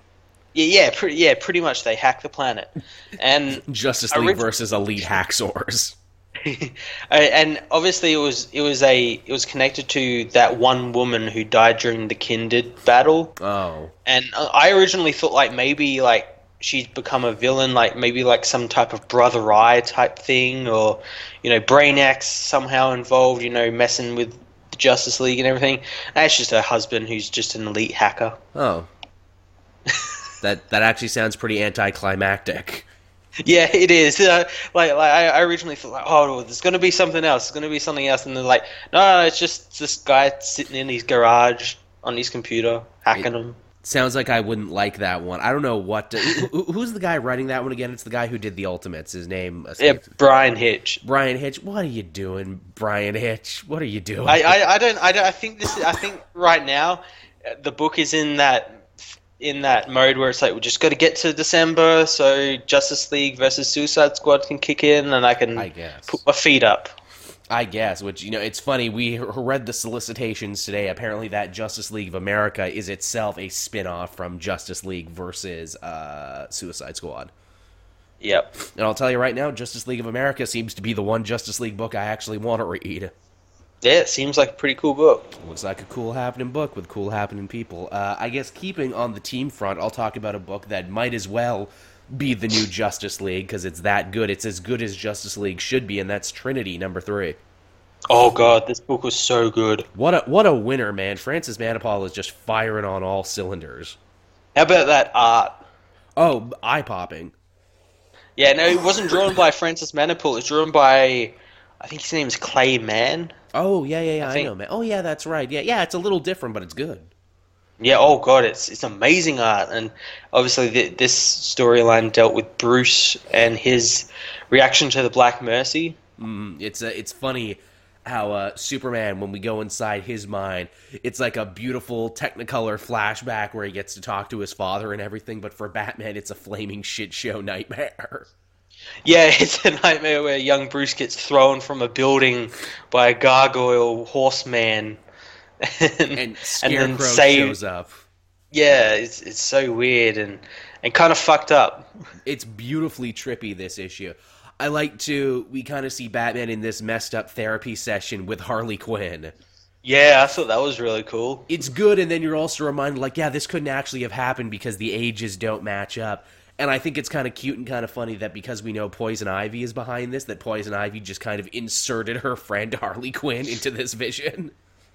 yeah, yeah, pretty, yeah, pretty much. They hack the planet, <laughs> and
Justice League versus Elite Hacksaws. <laughs>
and obviously it was it was a it was connected to that one woman who died during the Kindred battle.
Oh.
And I originally thought like maybe like she'd become a villain, like maybe like some type of brother eye type thing, or you know Brainiac somehow involved, you know, messing with the Justice League and everything. That's just her husband, who's just an elite hacker.
Oh. <laughs> that that actually sounds pretty anticlimactic.
Yeah, it is. <laughs> Uh, like, like I, originally thought, like, oh, there's going to be something else. There's going to be something else, and they're like, no, it's just this guy sitting in his garage on his computer hacking it them.
Sounds like I wouldn't like that one. I don't know what. To, who's the guy writing that one again? It's the guy who did the Ultimates. His name.
Yeah, Bryan Hitch.
Bryan Hitch. What are you doing, Bryan Hitch? What are you doing?
I, I, I don't. I don't. I think this. Is, I think right now, the book is in that in that mode where it's like we just got to get to December so Justice League versus Suicide Squad can kick in and I can
I guess.
put my feet up.
I guess, which you know, it's funny. We <laughs> read the solicitations today. Apparently, that Justice League of America is itself a spin-off from Justice League versus uh, Suicide Squad.
Yep.
And I'll tell you right now, Justice League of America seems to be the one Justice League book I actually want to read.
Yeah, it seems like a pretty cool book.
Looks like a cool happening book with cool happening people. Uh, I guess keeping on the team front, I'll talk about a book that might as well be the new Justice League because it's that good. It's as good as Justice League should be, and that's Trinity number three.
Oh god, this book was so good.
What a what a winner, man! Francis Manapul is just firing on all cylinders.
How about that art?
Oh, eye popping.
Yeah, no, it wasn't drawn by Francis Manapul. It's drawn by, I think his name is Clay Mann.
Oh yeah, yeah, yeah. I, I know, man. Oh yeah, that's right. Yeah, yeah. It's a little different, but it's good.
Yeah. Oh god, it's it's amazing art, and obviously the, this storyline dealt with Bruce and his reaction to the Black Mercy.
Mm, it's a, it's funny how uh, Superman, when we go inside his mind, it's like a beautiful Technicolor flashback where he gets to talk to his father and everything. But for Batman, it's a flaming shit show nightmare. <laughs>
Yeah, <laughs> it's a nightmare where young Bruce gets thrown from a building by a gargoyle horseman,
and, <laughs> and, and then save, shows up.
Yeah, it's it's so weird and and kind of fucked up.
It's beautifully trippy this issue. I like to we kind of see Batman in this messed up therapy session with Harley Quinn.
Yeah, I thought that was really cool.
It's good, and then you're also reminded, like, yeah, this couldn't actually have happened because the ages don't match up. And I think it's kind of cute and kind of funny that because we know Poison Ivy is behind this, that Poison Ivy just kind of inserted her friend <laughs> Harley Quinn into this vision.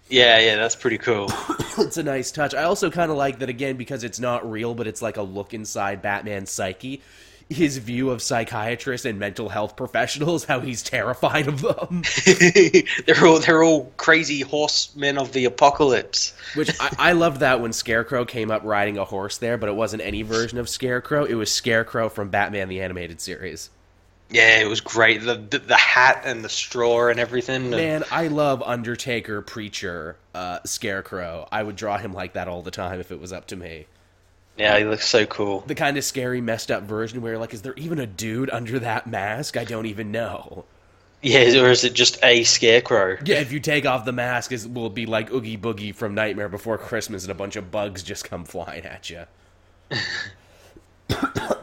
Yeah, yeah, that's pretty cool. <coughs>
it's a nice touch. I also kind of like that again because it's not real, but it's like a look inside Batman's psyche. His view of psychiatrists and mental health professionals, how he's terrified of them. <laughs>
they're all they're all crazy horsemen of the apocalypse.
Which I, I loved that when Scarecrow came up riding a horse there, but it wasn't any version of Scarecrow. It was Scarecrow from Batman the Animated Series.
Yeah, it was great. The, the, the hat and the straw and everything.
Man, I love Undertaker, Preacher, uh, Scarecrow. I would draw him like that all the time if it was up to me.
Yeah, he looks so cool.
The kind of scary, messed up version where, like, is there even a dude under that mask? I don't even know.
Yeah, or is it just a scarecrow?
Yeah, if you take off the mask, it will be like Oogie Boogie from Nightmare Before Christmas, and a bunch of bugs just come flying at you. <coughs>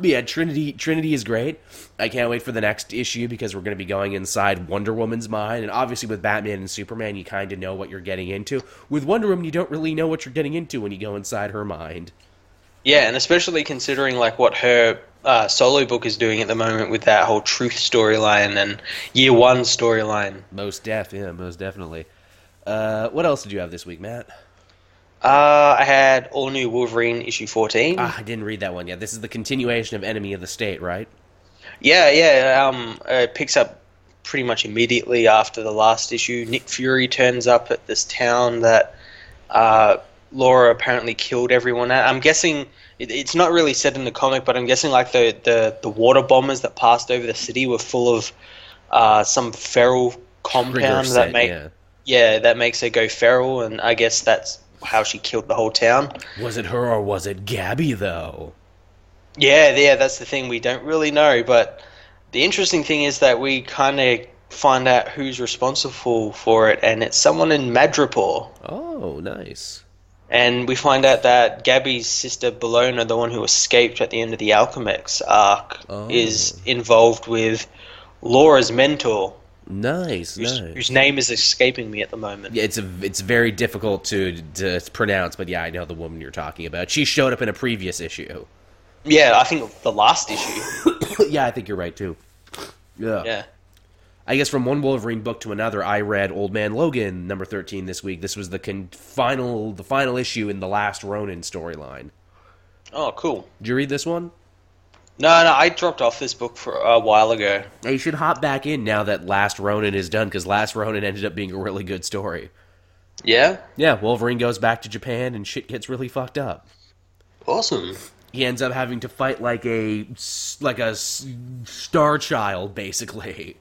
yeah, Trinity. Trinity is great. I can't wait for the next issue because we're going to be going inside Wonder Woman's mind, and obviously with Batman and Superman, you kind of know what you're getting into. With Wonder Woman, you don't really know what you're getting into when you go inside her mind.
Yeah, and especially considering like what her uh, solo book is doing at the moment with that whole truth storyline and year one storyline.
Most def, yeah, most definitely. Uh, what else did you have this week, Matt?
Uh, I had all new Wolverine issue fourteen.
Ah, I didn't read that one yet. This is the continuation of Enemy of the State, right?
Yeah, yeah. Um, it picks up pretty much immediately after the last issue. Nick Fury turns up at this town that uh, Laura apparently killed everyone. I'm guessing it, it's not really said in the comic, but I'm guessing like the, the, the water bombers that passed over the city were full of uh, some feral compound that make yeah. yeah that makes her go feral, and I guess that's how she killed the whole town.
Was it her or was it Gabby though?
Yeah, yeah, that's the thing. We don't really know, but the interesting thing is that we kind of find out who's responsible for it, and it's someone in Madripoor.
Oh, nice.
And we find out that Gabby's sister Bellona, the one who escaped at the end of the Alchemax arc, oh. is involved with Laura's mentor,
Nice,
whose,
nice.
Whose name is escaping me at the moment.
Yeah, it's a, it's very difficult to to pronounce, but yeah, I know the woman you're talking about. She showed up in a previous issue.
Yeah, I think the last issue. <coughs>
yeah, I think you're right too. Yeah.
Yeah.
I guess from one Wolverine book to another, I read Old Man Logan number thirteen this week. This was the con- final the final issue in the last Ronin storyline.
Oh, cool!
Did you read this one?
No, no, I dropped off this book for a while ago.
Now you should hop back in now that Last Ronin is done because Last Ronin ended up being a really good story.
Yeah.
Yeah, Wolverine goes back to Japan and shit gets really fucked up.
Awesome.
He ends up having to fight like a like a star child, basically.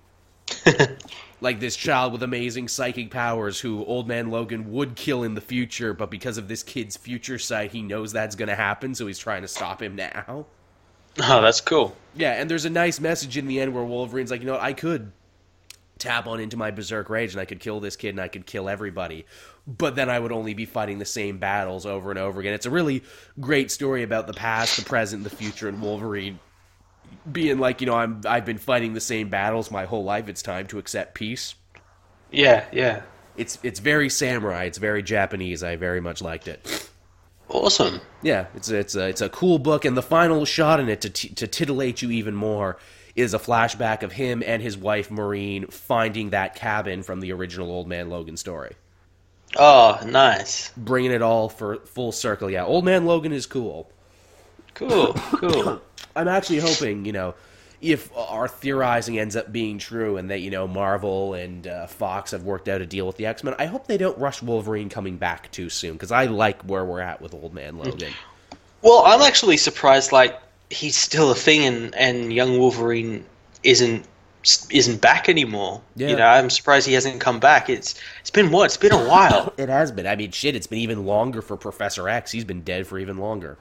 <laughs> like this child with amazing psychic powers who old man Logan would kill in the future, but because of this kid's future sight, he knows that's going to happen, so he's trying to stop him now.
Oh, that's cool.
Yeah, and there's a nice message in the end where Wolverine's like, you know what, I could tap on into my berserk rage and I could kill this kid and I could kill everybody. But then I would only be fighting the same battles over and over again. It's a really great story about the past, the present, the future, and Wolverine being like, you know, I'm I've been fighting the same battles my whole life. It's time to accept peace.
Yeah, yeah.
It's it's very samurai. It's very Japanese. I very much liked it.
Awesome.
Yeah, it's a, it's a it's a cool book, and the final shot in it to t- to titillate you even more is a flashback of him and his wife Maureen finding that cabin from the original Old Man Logan story.
Oh, nice.
Bringing it all for full circle. Yeah, Old Man Logan is cool.
Cool, <coughs> cool.
I'm actually hoping, you know, if our theorizing ends up being true and that you know Marvel and uh, Fox have worked out a deal with the X Men, I hope they don't rush Wolverine coming back too soon because I like where we're at with Old Man Logan.
Well, I'm actually surprised. Like he's still a thing, and and young Wolverine isn't isn't back anymore. Yeah. You know, I'm surprised he hasn't come back. It's it's been what? It's been a while. <laughs>
it has been. I mean, shit, it's been even longer for Professor X. He's been dead for even longer.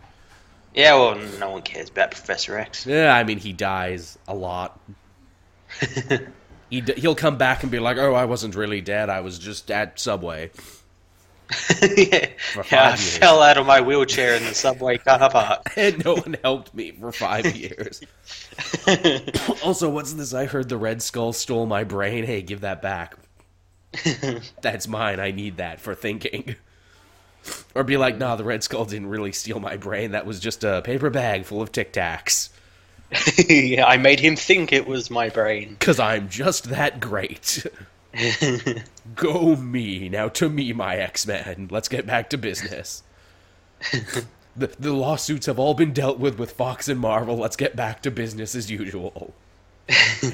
Yeah, well, no one cares about Professor X.
Yeah, I mean, he dies a lot. he he'll come back and be like, "Oh, I wasn't really dead. I was just at Subway." <laughs>
yeah, yeah I fell out of my wheelchair in the subway car <laughs> park,
and no one helped me for five years. <laughs> also, what's this? I heard the Red Skull stole my brain. Hey, give that back. That's mine. I need that for thinking. Or be like, nah, the Red Skull didn't really steal my brain. That was just a paper bag full of Tic Tacs. <laughs>
yeah, I made him think it was my brain.
Because I'm just that great. <laughs> Go me now to me, my X Men. Let's get back to business. <laughs> the the lawsuits have all been dealt with with Fox and Marvel. Let's get back to business as usual.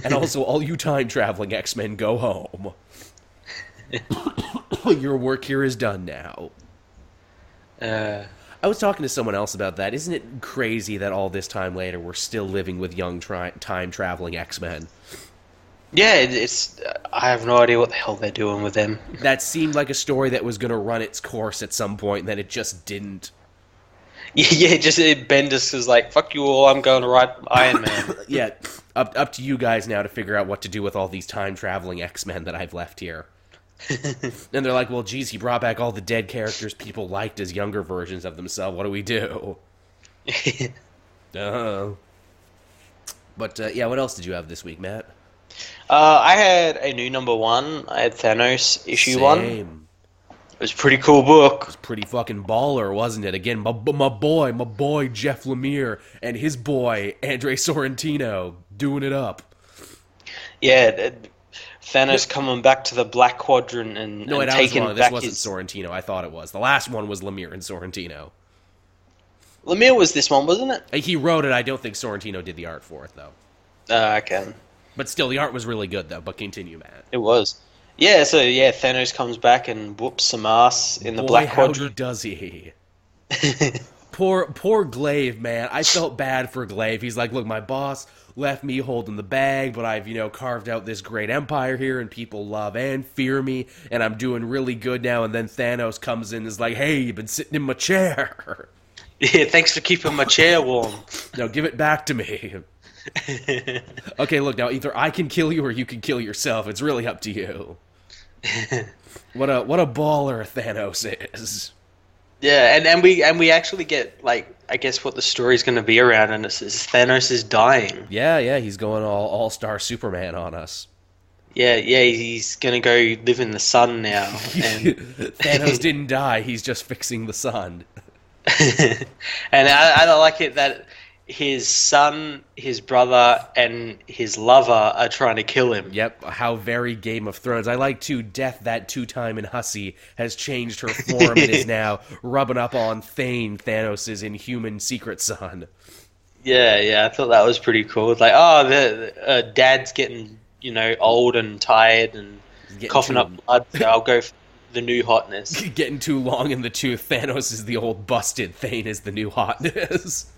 and also, all you time traveling X Men, go home. <coughs> Your work here is done now.
Uh,
I was talking to someone else about that. Isn't it crazy that all this time later we're still living with young tri- time traveling X Men?
yeah, it's. I have no idea what the hell they're doing with them. <laughs>
That seemed like a story that was going to run its course at some point, and then it just didn't. <laughs>
Yeah, yeah just uh, Bendis is like, "Fuck you all, I'm going to write Iron Man." <laughs>
Yeah, up up to you guys now to figure out what to do with all these time traveling X Men that I've left here. <laughs> and they're like, "Well, geez, he brought back all the dead characters people liked as younger versions of themselves. What do we do?" Oh. <laughs> But uh, yeah, what else did you have this week, Matt?
uh, I had a new number one. I had Thanos issue one.
Same.
It was a pretty cool book.
It was pretty fucking baller, wasn't it? Again, my, my boy, my boy Jeff Lemire and his boy Andre Sorrentino doing it up.
Yeah, th- Thanos coming back to the Black Quadrant and,
No,
and
I was
taking
wrong. This
back
wasn't
his.
Sorrentino. I thought it was. The last one was Lemire and Sorrentino.
Lemire was this one, wasn't it?
He wrote it. I don't think Sorrentino did the art for it though.
Uh, okay,
But still, the art was really good though. But continue, Matt.
it was. Yeah, so yeah, Thanos comes back and whoops some ass in the
Boy,
Black Quadrant.
does he? <laughs> poor, poor Glaive, man. I felt bad for Glaive. He's like, look, my boss left me holding the bag, but I've, you know, carved out this great empire here, and people love and fear me, and I'm doing really good now. And then Thanos comes in and is like, hey, you've been sitting in my chair. <laughs>
yeah, thanks for keeping my chair warm.
now give it back to me. <laughs> okay, look, now either I can kill you or you can kill yourself. It's really up to you. <laughs> what a what a baller Thanos is.
Yeah, and, and we and we actually get like I guess what the story's going to be around, and it's, it's Thanos is dying.
Yeah, yeah, he's going all all star Superman on us.
Yeah, yeah, he's going to go live in the sun now, <laughs> and <laughs>
Thanos didn't die; he's just fixing the sun. <laughs>
and I, I don't like it that his son, his brother, and his lover are trying to kill him.
Yep, how very Game of Thrones. I like to Death that two time in Hussy has changed her form and is <laughs> now rubbing up on Thane, Thanos' inhuman secret son.
Yeah, yeah, I thought that was pretty cool. It's like, oh, the uh, dad's getting you know old and tired and coughing
too-
up blood. So I'll go for the new hotness. <laughs>
Getting too long in the tooth. Thanos is the old busted. Thane is the new hotness. <laughs>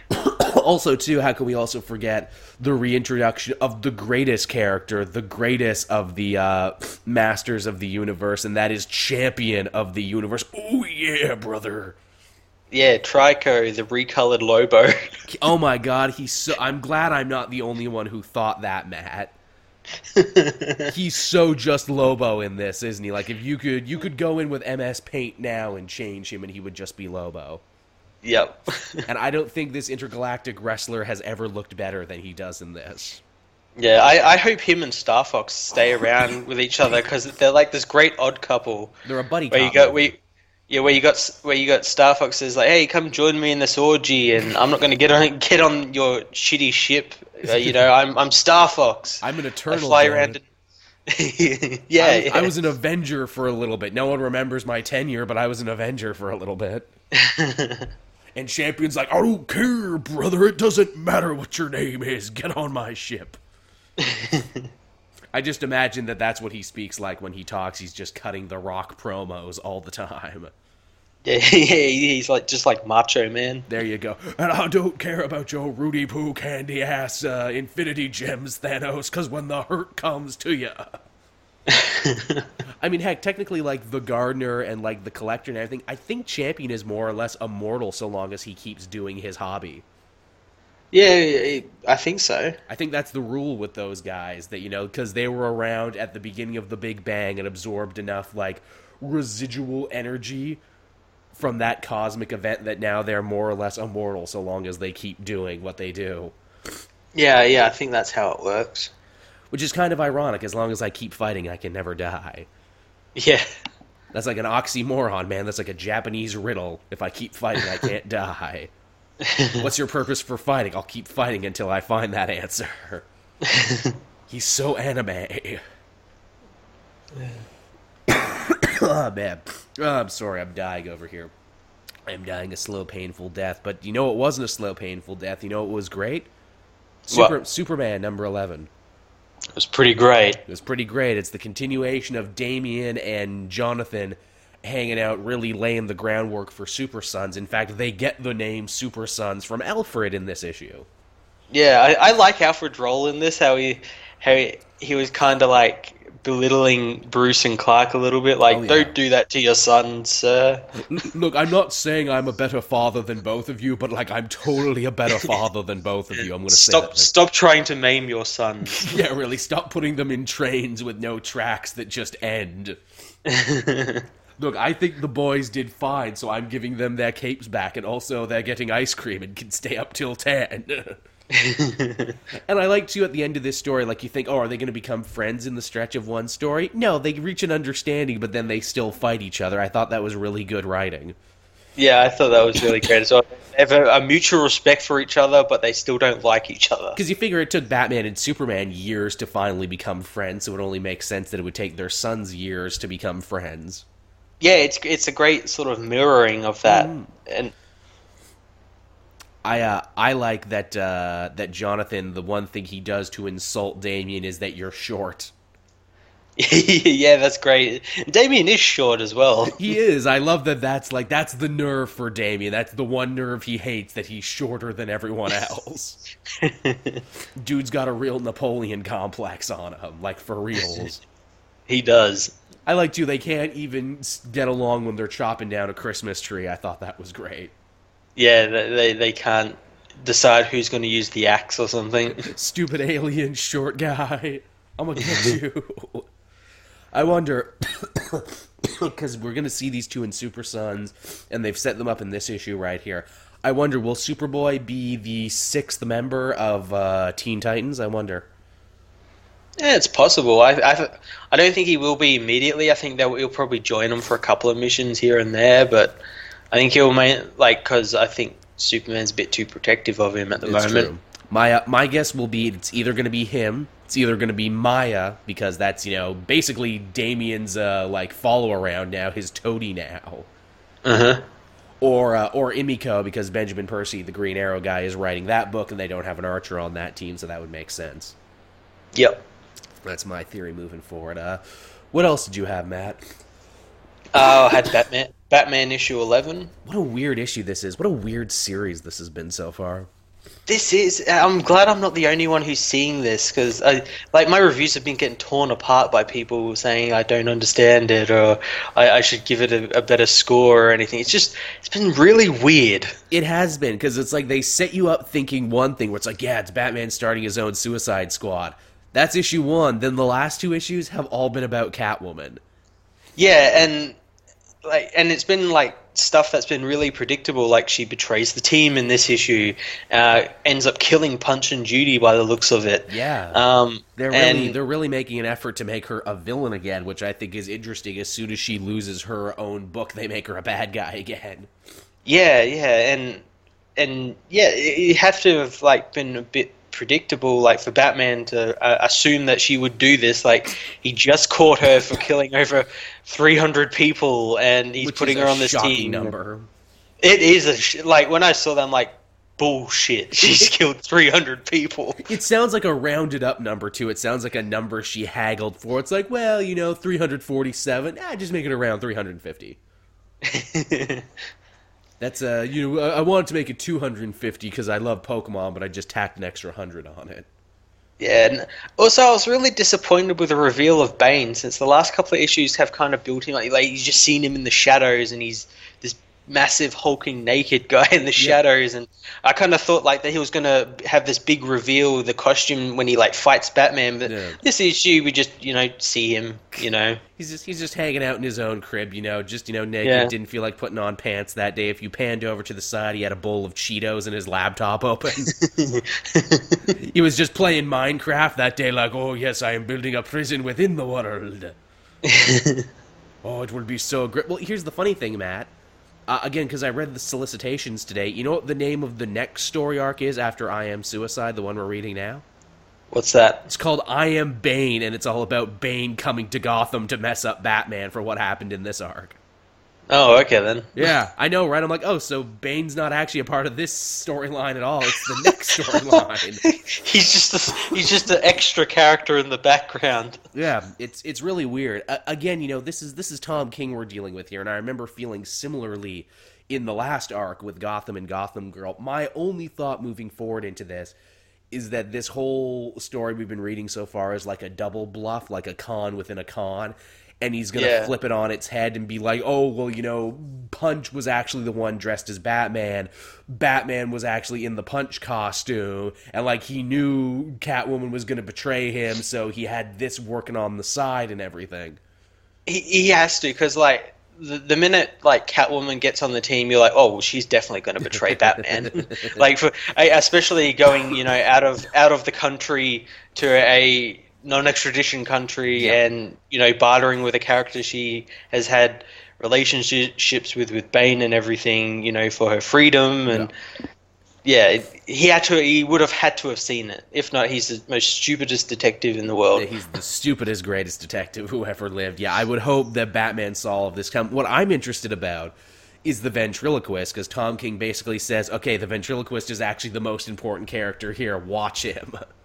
<coughs> also, too, how can we also forget the reintroduction of the greatest character, the greatest of the uh, <sniffs> masters of the universe, and that is Champion of the Universe. Oh yeah, brother.
Yeah, Tryco, the recolored Lobo. <laughs>
Oh my god, he's so. I'm glad I'm not the only one who thought that, Matt. <laughs> he's so just Lobo in this, isn't he? Like if you could, you could go in with MS Paint now and change him, and he would just be Lobo.
Yep. <laughs>
And I don't think this intergalactic wrestler has ever looked better than he does in this.
Yeah, I, I hope him and Star Fox stay around with each other because they're like this great odd couple
They're a buddy.
where you got we. Yeah, where you got where you got Star Fox is like, hey, come join me in this orgy, and I'm not going to get on get on your shitty ship. Uh, you know, I'm I'm Star Fox. <laughs>
I'm an eternal.
I fly
damn
around. And... <laughs> yeah,
I,
yeah.
I was an Avenger for a little bit. No one remembers my tenure, but I was an Avenger for a little bit. And Champion's like, I don't care, brother. It doesn't matter what your name is. Get on my ship. <laughs> I just imagine that that's what he speaks like when he talks. He's just cutting the rock promos all the time. <laughs>
yeah, he's like just like Macho Man.
There you go. And I don't care about your Rudy Poo candy ass uh, Infinity Gems, Thanos, because when the hurt comes to you. <laughs> I mean, heck, technically, like the Gardener and like the Collector and everything, I think Champion is more or less immortal so long as he keeps doing his hobby.
Yeah, I think so.
I think that's the rule with those guys that, you know, because they were around at the beginning of the Big Bang and absorbed enough, like, residual energy from that cosmic event that now they're more or less immortal so long as they keep doing what they do.
Yeah, yeah, I think that's how it works.
Which is kind of ironic. As long as I keep fighting, I can never die.
Yeah,
That's like an oxymoron, man. That's like a Japanese riddle. If I keep fighting, I can't <laughs> die. What's your purpose for fighting? I'll keep fighting until I find that answer. <laughs> He's so anime. <coughs> oh man, oh, I'm sorry, I'm dying over here. I'm dying a slow, painful death. But you know it wasn't a slow, painful death. You know it was great. Super, Superman number eleven.
It was pretty great.
It was pretty great. It's the continuation of Damian and Jonathan hanging out, really laying the groundwork for Super Sons. In fact, they get the name Super Sons from Alfred in this issue.
Yeah, I, I like Alfred's role in this. How he how he, he was kind of like belittling Bruce and Clark a little bit. Like,
Oh, yeah.
don't do that to your son, sir.
Look, I'm not saying I'm a better father than both of you, but like I'm totally a better <laughs> father than both of you. I'm going to say
Stop
that.
stop trying to maim your sons. <laughs>
Yeah, really. Stop putting them in trains with no tracks that just end. <laughs> Look, I think the boys did fine, so I'm giving them their capes back, and also they're getting ice cream and can stay up till 10. <laughs> and I like, too, at the end of this story, like, you think, oh, are they going to become friends in the stretch of one story? No, they reach an understanding, but then they still fight each other. I thought that was really good writing.
yeah, I thought that was really great as well. They have a, a mutual respect for each other, but they still don't like each other.
Because you figure it took Batman and Superman years to finally become friends, so it only makes sense that it would take their sons years to become friends.
Yeah, it's it's a great sort of mirroring of that, mm. and
I uh, I like that uh, that Jonathan. The one thing he does to insult Damian is that you're short. <laughs>
yeah, that's great. Damian is short as well. <laughs>
He is. I love that. That's like that's the nerve for Damian. That's the one nerve he hates. That he's shorter than everyone else. <laughs> Dude's got a real Napoleon complex on him, like for reals.
he does.
I like too. They can't even get along when they're chopping down a Christmas tree. I thought that was great.
Yeah, they they, can't decide who's going to use the axe or something. <laughs>
Stupid alien short guy. <laughs> I'm gonna <laughs> get you. I wonder <coughs> because we're gonna see these two in Super Sons, and they've set them up in this issue right here. I wonder will Superboy be the sixth member of uh, Teen Titans? I wonder.
Yeah, it's possible. I, I, I don't think he will be immediately. I think that he'll probably join them for a couple of missions here and there, but I think he'll main like because I think Superman's a bit too protective of him at the
It's
moment.
true. My uh, my guess will be it's either going to be him. It's either going to be Maya because that's you know basically Damian's uh, like follow around now, his toady now,
Uh huh.
or uh, or Emiko because Benjamin Percy, the Green Arrow guy, is writing that book and they don't have an Archer on that team, so that would make sense.
Yep.
That's my theory moving forward. Uh, what else did you have, Matt?
Oh, I had Batman. Batman issue eleven.
What a weird issue this is. What a weird series this has been so far.
This is. I'm glad I'm not the only one who's seeing this because, like, my reviews have been getting torn apart by people saying I don't understand it or I, I should give it a, a better score or anything. It's just, it's been really weird.
It has been because it's like they set you up thinking one thing, where it's like, yeah, it's Batman starting his own Suicide Squad. That's issue one. Then the last two issues have all been about Catwoman.
Yeah, and like, and it's been like stuff that's been really predictable. Like she betrays the team in this issue, uh, ends up killing Punch and Judy by the looks of it.
Yeah,
Um,
they're really
and-
they're really making an effort to make her a villain again, which I think is interesting. As soon as she loses her own book, they make her a bad guy again.
Yeah, yeah, and and yeah, you have to have like been a bit predictable, like for Batman to uh, assume that she would do this. Like he just caught her for killing over three hundred people, and he's
which
putting her on this team.
number.
It is a sh- like when I saw them like, bullshit. <laughs> She's <laughs> killed three hundred people.
It sounds like a rounded up number too. It sounds like a number she haggled for. It's like, well, you know, 347. Ah, just make it around 350. <laughs> That's uh, you know, I wanted to make it 250 because I love Pokemon, but I just tacked an extra hundred on it.
Yeah, and also I was really disappointed with the reveal of Bane since the last couple of issues have kind of built him like, like you've just seen him in the shadows and he's massive hulking naked guy in the shadows and I kind of thought like that he was going to have this big reveal with the costume when he like fights Batman but
Yeah.
this issue we just you know see him you know
He's just he's just hanging out in his own crib, you know, just you know, naked.
Yeah.
Didn't feel like putting on pants that day. If you panned over to the side, he had a bowl of Cheetos and his laptop open. <laughs> he was just playing Minecraft that day, like, oh yes, I am building a prison within the world. <laughs> oh, it will be so great. Well, here's the funny thing, Matt. Uh, again, because I read the solicitations today. You know what the name of the next story arc is after I Am Suicide, the one we're reading now?
What's that?
It's called I Am Bane, and it's all about Bane coming to Gotham to mess up Batman for what happened in this arc.
Oh, okay then.
Yeah, I know, right? I'm like, oh, so Bane's not actually a part of this storyline at all. It's the next <laughs> storyline.
he's just a, he's just an extra character in the background.
Yeah, it's it's really weird. Uh, again, you know, this is this is Tom King we're dealing with here, and I remember feeling similarly in the last arc with Gotham and Gotham Girl. My only thought moving forward into this is that this whole story we've been reading so far is like a double bluff, like a con within a con and he's gonna yeah. flip it on its head and be like, "Oh, well, you know, Punch was actually the one dressed as Batman. Batman was actually in the Punch costume, and like he knew Catwoman was gonna betray him, so he had this working on the side and everything."
He, he has to, because like the, the minute like Catwoman gets on the team, you're like, oh, well, she's definitely going to betray Batman. <laughs> like, for, especially going, you know, out of out of the country to a non-extradition country yeah. and you know bartering with a character she has had relationships with with Bane and everything you know for her freedom and yeah, yeah he had to he would have had to have seen it. If not he's the most stupidest detective in the world.
Yeah, he's the stupidest greatest detective who ever lived. Yeah I would hope that Batman saw all of this come. What I'm interested about is the ventriloquist because Tom King basically says okay the ventriloquist is actually the most important character here. Watch him <laughs>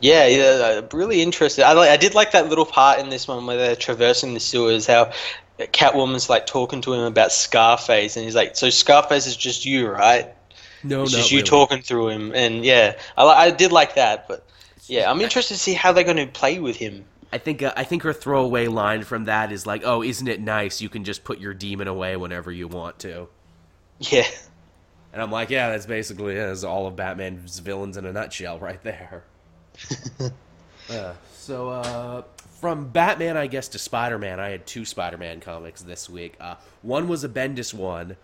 Yeah, yeah, really interesting. I like, I did like that little part in this one where they're traversing the sewers. How Catwoman's like talking to him about Scarface, and he's like, "So Scarface is just you, right?"
No,
it's
just
you
really.
talking through him, and yeah, I, I did like that. But yeah, I'm interested to see how they're going to play with him.
I think uh, I think her throwaway line from that is like, "Oh, isn't it nice? You can just put your demon away whenever you want to."
Yeah.
And I'm like, yeah, that's basically it. That's all of Batman's villains in a nutshell, right there. <laughs> uh, so uh, from Batman, I guess, to Spider Man, I had two Spider Man comics this week. Uh, one was a Bendis one,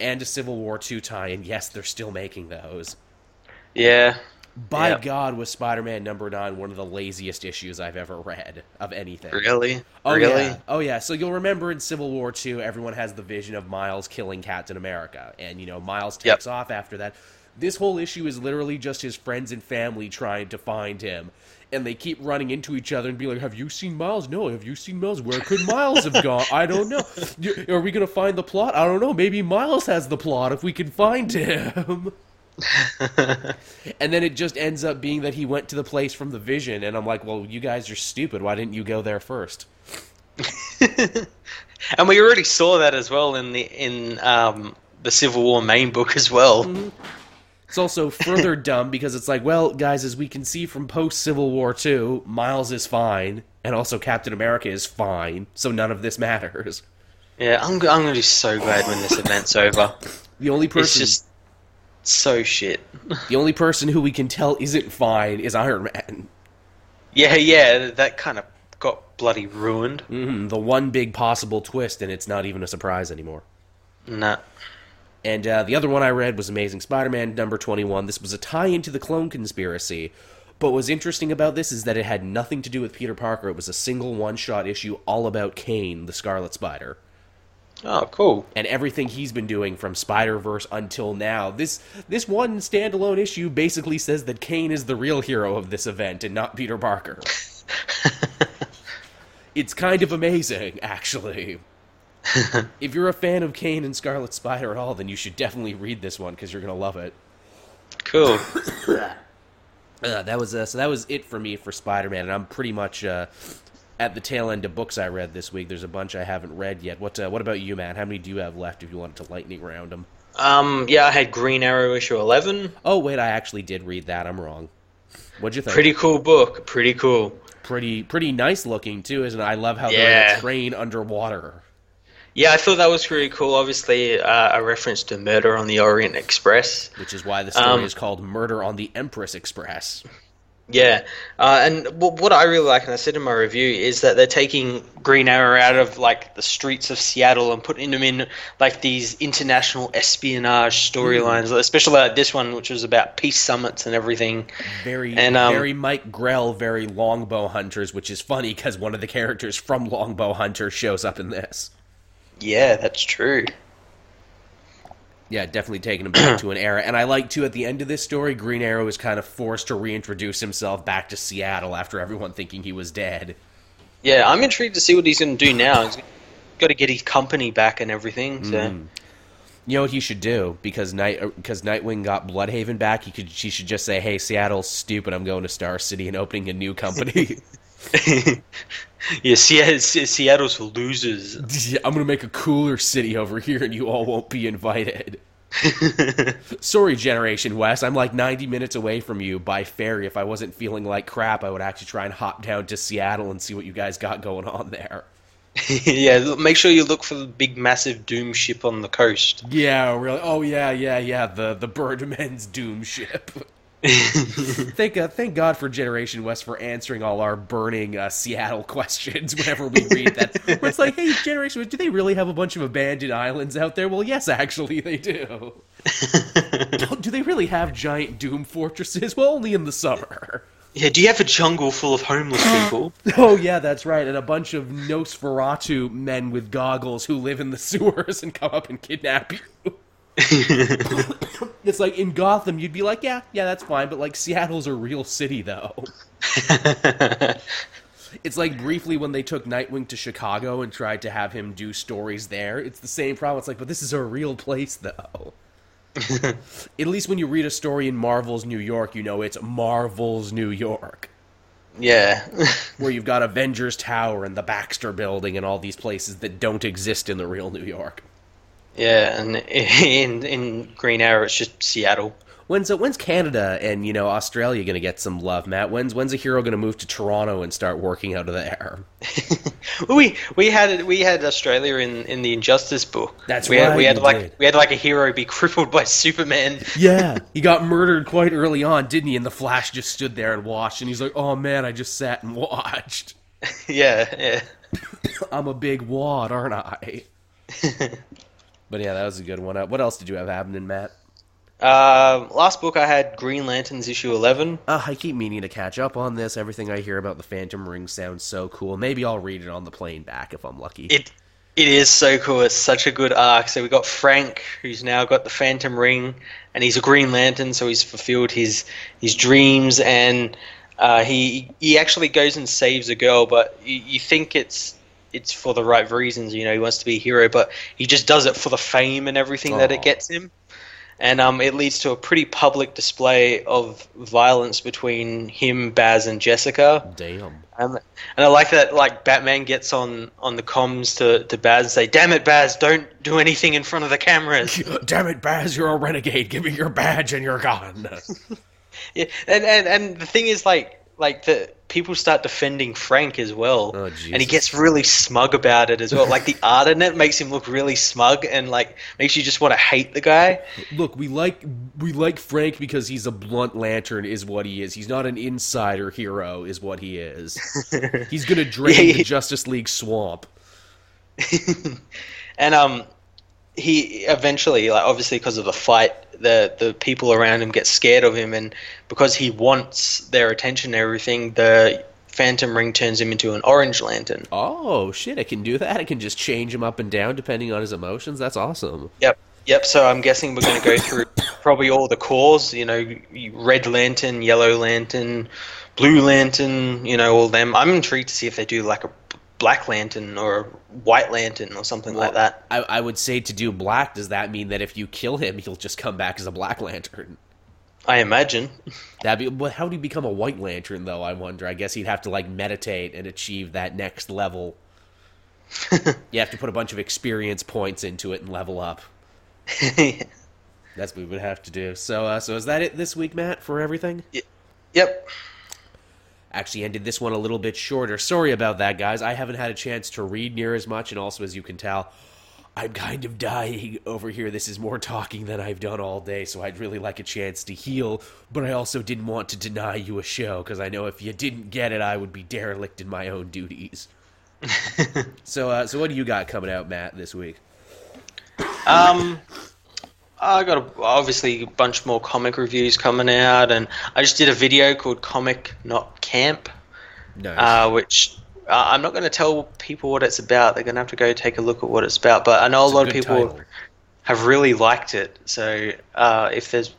and a Civil War two tie, and yes, they're still making those.
Yeah.
By yep. God, was Spider Man number nine one of the laziest issues I've ever read of anything.
Really?
Oh,
really?
Yeah. Oh, yeah. So you'll remember in Civil War two, everyone has the vision of Miles killing Captain America. And, you know, Miles takes yep. off after that. This whole issue is literally just his friends and family trying to find him. And they keep running into each other and be like, Have you seen Miles? No. Have you seen Miles? Where could Miles have gone? I don't know. Are we going to find the plot? I don't know. Maybe Miles has the plot if we can find him. <laughs> and then it just ends up being that he went to the place from the vision. And I'm like, Well, you guys are stupid. Why didn't you go there first? <laughs>
and we already saw that as well in the in um, the Civil War main book as well.
Mm-hmm. It's also further <laughs> dumb because it's like, well, guys, as we can see from post Civil War II, Miles is fine, and also Captain America is fine, so none of this matters.
Yeah, I'm, I'm going to be so glad when this event's over.
The only person.
It's just so shit. <laughs>
the only person who we can tell isn't fine is Iron Man.
Yeah, yeah, that kind of got bloody ruined.
Mm-hmm, the one big possible twist, and it's not even a surprise anymore.
Nah.
And uh, the other one I read was Amazing Spider Man number 21. This was a tie into the clone conspiracy. But what's interesting about this is that it had nothing to do with Peter Parker. It was a single one shot issue all about Kaine, the Scarlet Spider.
Oh, cool.
And everything he's been doing from Spider Verse until now. This this one standalone issue basically says that Kaine is the real hero of this event and not Peter Parker. <laughs> it's kind of amazing, actually. <laughs> if you're a fan of Kaine and Scarlet Spider at all, then you should definitely read this one because you're gonna love it.
Cool. <coughs>
uh, that was uh, so. That was it for me for Spider-Man, and I'm pretty much uh, at the tail end of books I read this week. There's a bunch I haven't read yet. What uh, What about you, man? How many do you have left? If you wanted to lightning round them.
Um. Yeah, I had Green Arrow issue eleven.
Oh wait, I actually did read that. I'm wrong. What'd you think?
Pretty cool book. Pretty cool.
Pretty pretty nice looking too, isn't it? I love how yeah. they're in a train underwater.
Yeah, I thought that was really cool. Obviously, uh, a reference to Murder on the Orient Express,
which is why the story um, is called Murder on the Empress Express.
Yeah, uh, and what I really like, and I said in my review, is that they're taking Green Arrow out of like the streets of Seattle and putting them in like these international espionage storylines, mm. especially like this one, which was about peace summits and everything.
Very, and, um, very Mike Grell, very Longbow Hunters, which is funny because one of the characters from Longbow Hunter shows up in this.
Yeah, that's true.
Yeah, definitely taking him back <clears throat> to an era. And I like too at the end of this story, Green Arrow is kind of forced to reintroduce himself back to Seattle after everyone thinking he was dead.
Yeah, I'm intrigued to see what he's going to do now. He's got to get his company back and everything. So. Mm.
You know what he should do because Night because Nightwing got Blüdhaven back. He could she should just say, "Hey, Seattle's stupid. I'm going to Star City and opening a new company." <laughs> <laughs>
yeah, Seattle's losers.
Yeah, <laughs> I'm gonna make a cooler city over here, and you all won't be invited. <laughs> Sorry, Generation West. I'm like 90 minutes away from you by ferry. If I wasn't feeling like crap, I would actually try and hop down to Seattle and see what you guys got going on there.
yeah, make sure you look for the big, massive Doom ship on the coast.
Yeah, really. Oh, yeah, yeah, yeah. The the Birdman's Doom ship. Thank uh, thank God for Generation West for answering all our burning uh, Seattle <laughs> questions whenever we read that. Where it's like, hey, Generation West, do they really have a bunch of abandoned islands out there? Well, yes, actually, they do. <laughs> do they really have giant Doom fortresses? Well, only in the summer.
Yeah, do you have a jungle full of homeless <gasps> people?
oh yeah, that's right, and a bunch of Nosferatu men with goggles who live in the <laughs> sewers and come up and kidnap you. <laughs> <laughs> it's like in Gotham, you'd be like, yeah, yeah, that's fine, but like Seattle's a real city, though. <laughs> it's like briefly when they took Nightwing to Chicago and tried to have him do stories there. It's the same problem. It's like, but this is a real place, though. At least when you read a story in Marvel's New York, you know it's Marvel's New York.
Yeah.
where you've got Avengers Tower and the Baxter Building and all these places that don't exist in the real New York.
Yeah, and <laughs> in in Green Arrow, it's just Seattle.
When's uh, when's Canada and you know Australia going to get some love, Matt? When's when's a hero going to move to Toronto and start working out of there? <laughs>
we we had we had Australia in, in the Injustice book.
That's
we
right.
Had, we had like
did.
we had like a hero be <laughs> crippled by Superman.
Yeah, he got murdered quite early on, didn't he? And the Flash just stood there and watched, and he's like, "Oh man, I just sat and watched."
yeah, yeah. <coughs>
I'm a big wad, aren't I? But yeah, that was a good one. Uh, what else did you have happening, Matt?
Uh, last book I had Green Lanterns issue eleven.
Uh, I keep meaning to catch up on this. Everything I hear about the Phantom Ring sounds so cool. Maybe I'll read it on the plane back if I'm lucky.
It it is so cool. It's such a good arc. So we got Frank, who's now got the Phantom Ring, and he's a Green Lantern. So he's fulfilled his his dreams, and uh, he he actually goes and saves a girl. But you, you think it's it's for the right reasons. You know, he wants to be a hero, but he just does it for the fame and everything Aww. that it gets him and um, it leads to a pretty public display of violence between him, Baz, and Jessica.
Damn.
Um, and I like that, like Batman gets on on the comms to to Baz and say, "Damn it, Baz, don't do anything in front of the cameras." <laughs>
Damn it, Baz, you're a renegade. Give me your badge and your gun. <laughs>
yeah, and, and and the thing is, like, like the people start defending Frank as well,
oh,
and he gets really smug about it as well. like the <laughs> art in it makes him look really smug and like makes you just want to hate the guy.
Look, we like we like Frank because he's a blunt lantern, is what he is. He's not an insider hero, is what he is. <laughs> he's gonna drain yeah, he... the Justice League swamp. <laughs>
and um, he eventually, like obviously because of the fight, the the people around him get scared of him, and because he wants their attention and everything, the Phantom Ring turns him into an Orange Lantern.
Oh shit! I can do that. I can just change him up and down depending on his emotions. That's awesome.
Yep. Yep. So I'm guessing we're going to go through probably all the cores. You know, Red Lantern, Yellow Lantern, Blue Lantern. You know, all them. I'm intrigued to see if they do like a Black Lantern or White Lantern or something well, like that.
I, I, would say to do black, does that mean that if you kill him, he'll just come back as a Black Lantern?
I imagine. <laughs>
That'd be. But how do you become a White Lantern, though? I wonder. I guess he'd have to like meditate and achieve that next level. <laughs> you have to put a bunch of experience points into it and level up. <laughs> That's what we would have to do. So, uh, so is that it this week, Matt, for everything?
Y- yep
actually ended this one a little bit shorter. Sorry about that, guys. I haven't had a chance to read near as much, and also, as you can tell, I'm kind of dying over here. This is more talking than I've done all day, so I'd really like a chance to heal, but I also didn't want to deny you a show, because I know if you didn't get it, I would be derelict in my own duties. <laughs> so, uh, so what do you got coming out, Matt, this week?
Um, I got a, obviously a bunch more comic reviews coming out, and I just did a video called "Comic Not Camp,"
nice.
uh, which uh, I'm not going to tell people what it's about. They're going to have to go take a look at what it's about. But I know
it's
a lot
a
of people.
Title.
have really liked it. So uh, if there's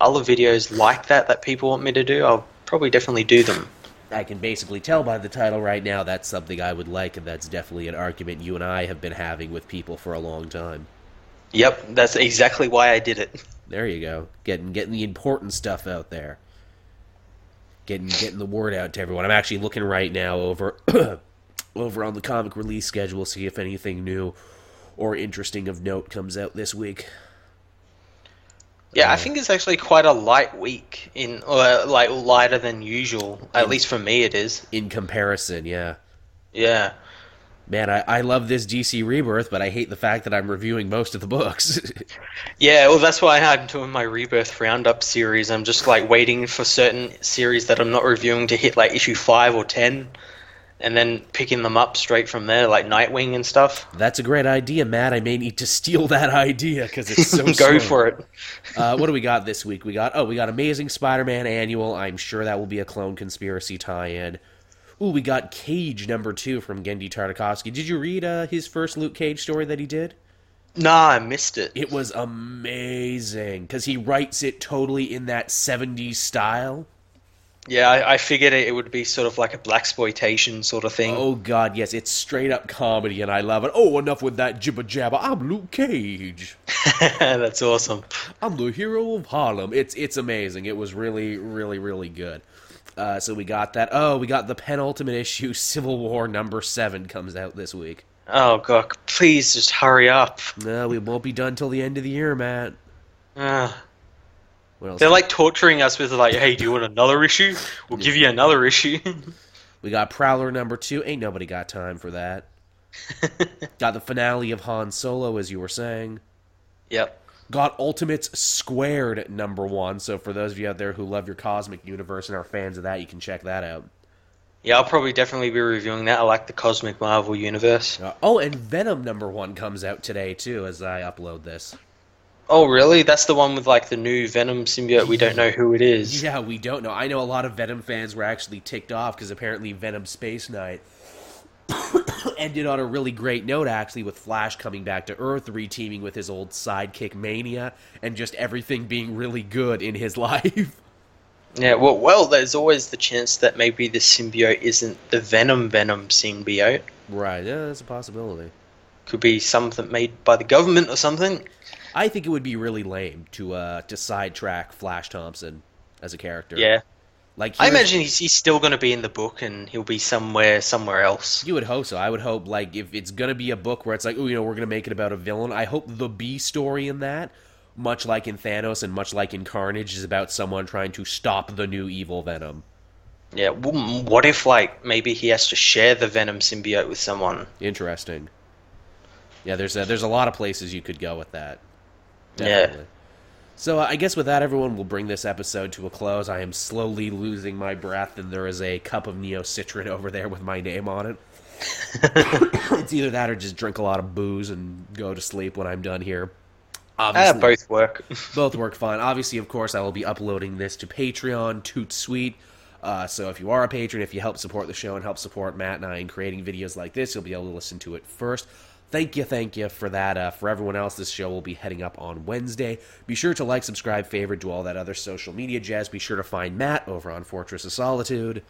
other videos like that that people want me to do, I'll probably definitely do them.
I can basically tell by the title right now that's something I would like, and that's definitely an argument you and I have been having with people for a long time.
Yep, that's exactly why I did it. <laughs>
There you go, getting getting the important stuff out there, getting getting the word out to everyone. I'm actually looking right now over <clears throat> over on the comic release schedule, see if anything new or interesting of note comes out this week.
Yeah, I uh, think it's actually quite a light week in, or like lighter than usual. At
In-
least for me, it is.
In comparison, yeah.
Yeah.
Man, I, I love this DC Rebirth, but I hate the fact that I'm reviewing most of the books. <laughs>
Yeah, well, that's why I'm doing my Rebirth Roundup series. I'm just like waiting for certain series that I'm not reviewing to hit like issue five or ten, and then picking them up straight from there, like Nightwing and stuff.
That's a great idea, Matt. I may need to steal that idea because it's so <laughs>
Go for it.
Uh, what do we got this week? We got oh, we got Amazing Spider-Man annual. I'm sure that will be a clone conspiracy tie-in. Ooh, we got Cage number two from Genndy Tartakovsky. Did you read uh, his first Luke Cage story that he did?
Nah, I missed it.
It was amazing because he writes it totally in that '70s style.
Yeah, I, I figured it, it would be sort of like a black exploitation sort of thing.
Oh God, yes, it's straight up comedy, and I love it. Oh, enough with that jibber jabber. I'm Luke Cage. <laughs>
That's awesome.
I'm the hero of Harlem. It's it's amazing. It was really really really good. Uh, so we got that. Oh, we got the penultimate issue, <laughs> Civil War number seven, comes out this week.
Oh god, please just hurry up.
No, we won't be done till the end of the year, Matt.
Uh,
What else?
they're like torturing us with like, hey, do you want another issue? We'll give you another issue. <laughs>
we got Prowler number two. Ain't nobody got time for that. <laughs> got the finale of Han Solo, as you were saying.
yep.
Got Ultimates Squared number one. So for those of you out there who love your cosmic universe and are fans of that, you can check that out.
Yeah, I'll probably definitely be reviewing that. I like the Cosmic Marvel universe.
Uh, oh, and Venom number one comes out today too, as I upload this.
Oh, really? That's the one with like the new Venom symbiote. We don't know who it is.
Yeah, we don't know. I know a lot of Venom fans were actually ticked off because apparently Venom Space Knight <coughs> ended on a really great note, actually, with Flash coming back to Earth, reteaming with his old sidekick Mania, and just everything being really good in his <laughs> life.
Yeah. Well, well, there's always the chance that maybe the symbiote isn't the Venom Venom symbiote.
right, yeah, that's a possibility.
Could be something made by the government or something.
I think it would be really lame to uh to sidetrack Flash Thompson as a character.
Yeah.
Like
I imagine he's, he's still going to be in the book and he'll be somewhere somewhere else.
You would hope so. I would hope, like, if it's gonna be a book where it's like, oh, you know, we're gonna make it about a villain. I hope the B story in that, much like in Thanos and much like in Carnage, is about someone trying to stop the new evil Venom.
Yeah. What if like maybe he has to share the Venom symbiote with someone?
Interesting. Yeah, there's a, there's a lot of places you could go with that.
Yeah.
So uh, I guess with that, everyone, we'll bring this episode to a close. I am slowly losing my breath, and there is a cup of Neocitran over there with my name on it. <coughs> it's either that or just drink a lot of booze and go to sleep when I'm done here.
Ah,
Obviously,
both work. <laughs>
both work fine. Obviously, of course, I will be uploading this to Patreon, Toot Sweet. Uh, so if you are a patron, if you help support the show and help support Matt and I in creating videos like this, you'll be able to listen to it first. Thank you, thank you for that. Uh, for everyone else, this show will be heading up on Wednesday. Be sure to like, subscribe, favorite, do all that other social media jazz. Be sure to find Matt over on Fortress of Solitude.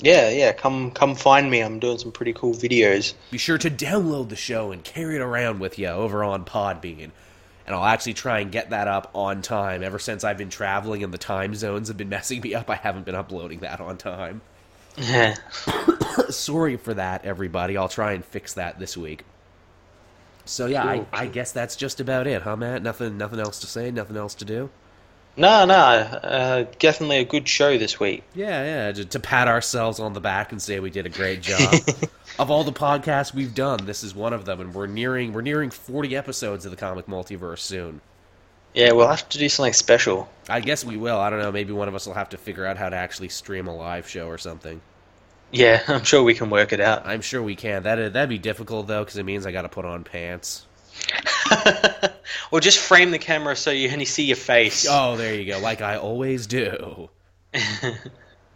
yeah, yeah. Come come find me. I'm doing some pretty cool videos.
Be sure to download the show and carry it around with you over on Podbean. And I'll actually try and get that up on time. Ever since I've been traveling and the time zones have been <laughs> messing me up, I haven't been uploading that on time. <coughs> Sorry for that, everybody. I'll try and fix that this week. So yeah, I, I guess that's just about it, huh, Matt? Nothing, nothing else to say, nothing else to do.
No, no. Uh, definitely a good show this week.
Yeah, yeah, to, to pat ourselves on the back and say we did a great job. <laughs> of all the podcasts we've done, this is one of them, and we're nearing we're nearing forty episodes of the comic multiverse soon.
Yeah, we'll have to do something special.
I guess we will. I don't know. Maybe one of us will have to figure out how to actually stream a live show or something.
Yeah, <laughs> I'm sure we can work it out.
I'm sure we can. That that'd be difficult though, because it means I got to put on pants. <laughs>
or just frame the camera so you only see your face.
Oh, there you go. Like I always do. <laughs>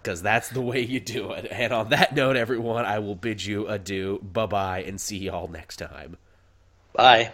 Because that's the way you do it. And on that note, everyone, I will bid you adieu, bye bye, and see y'all next time.
Bye.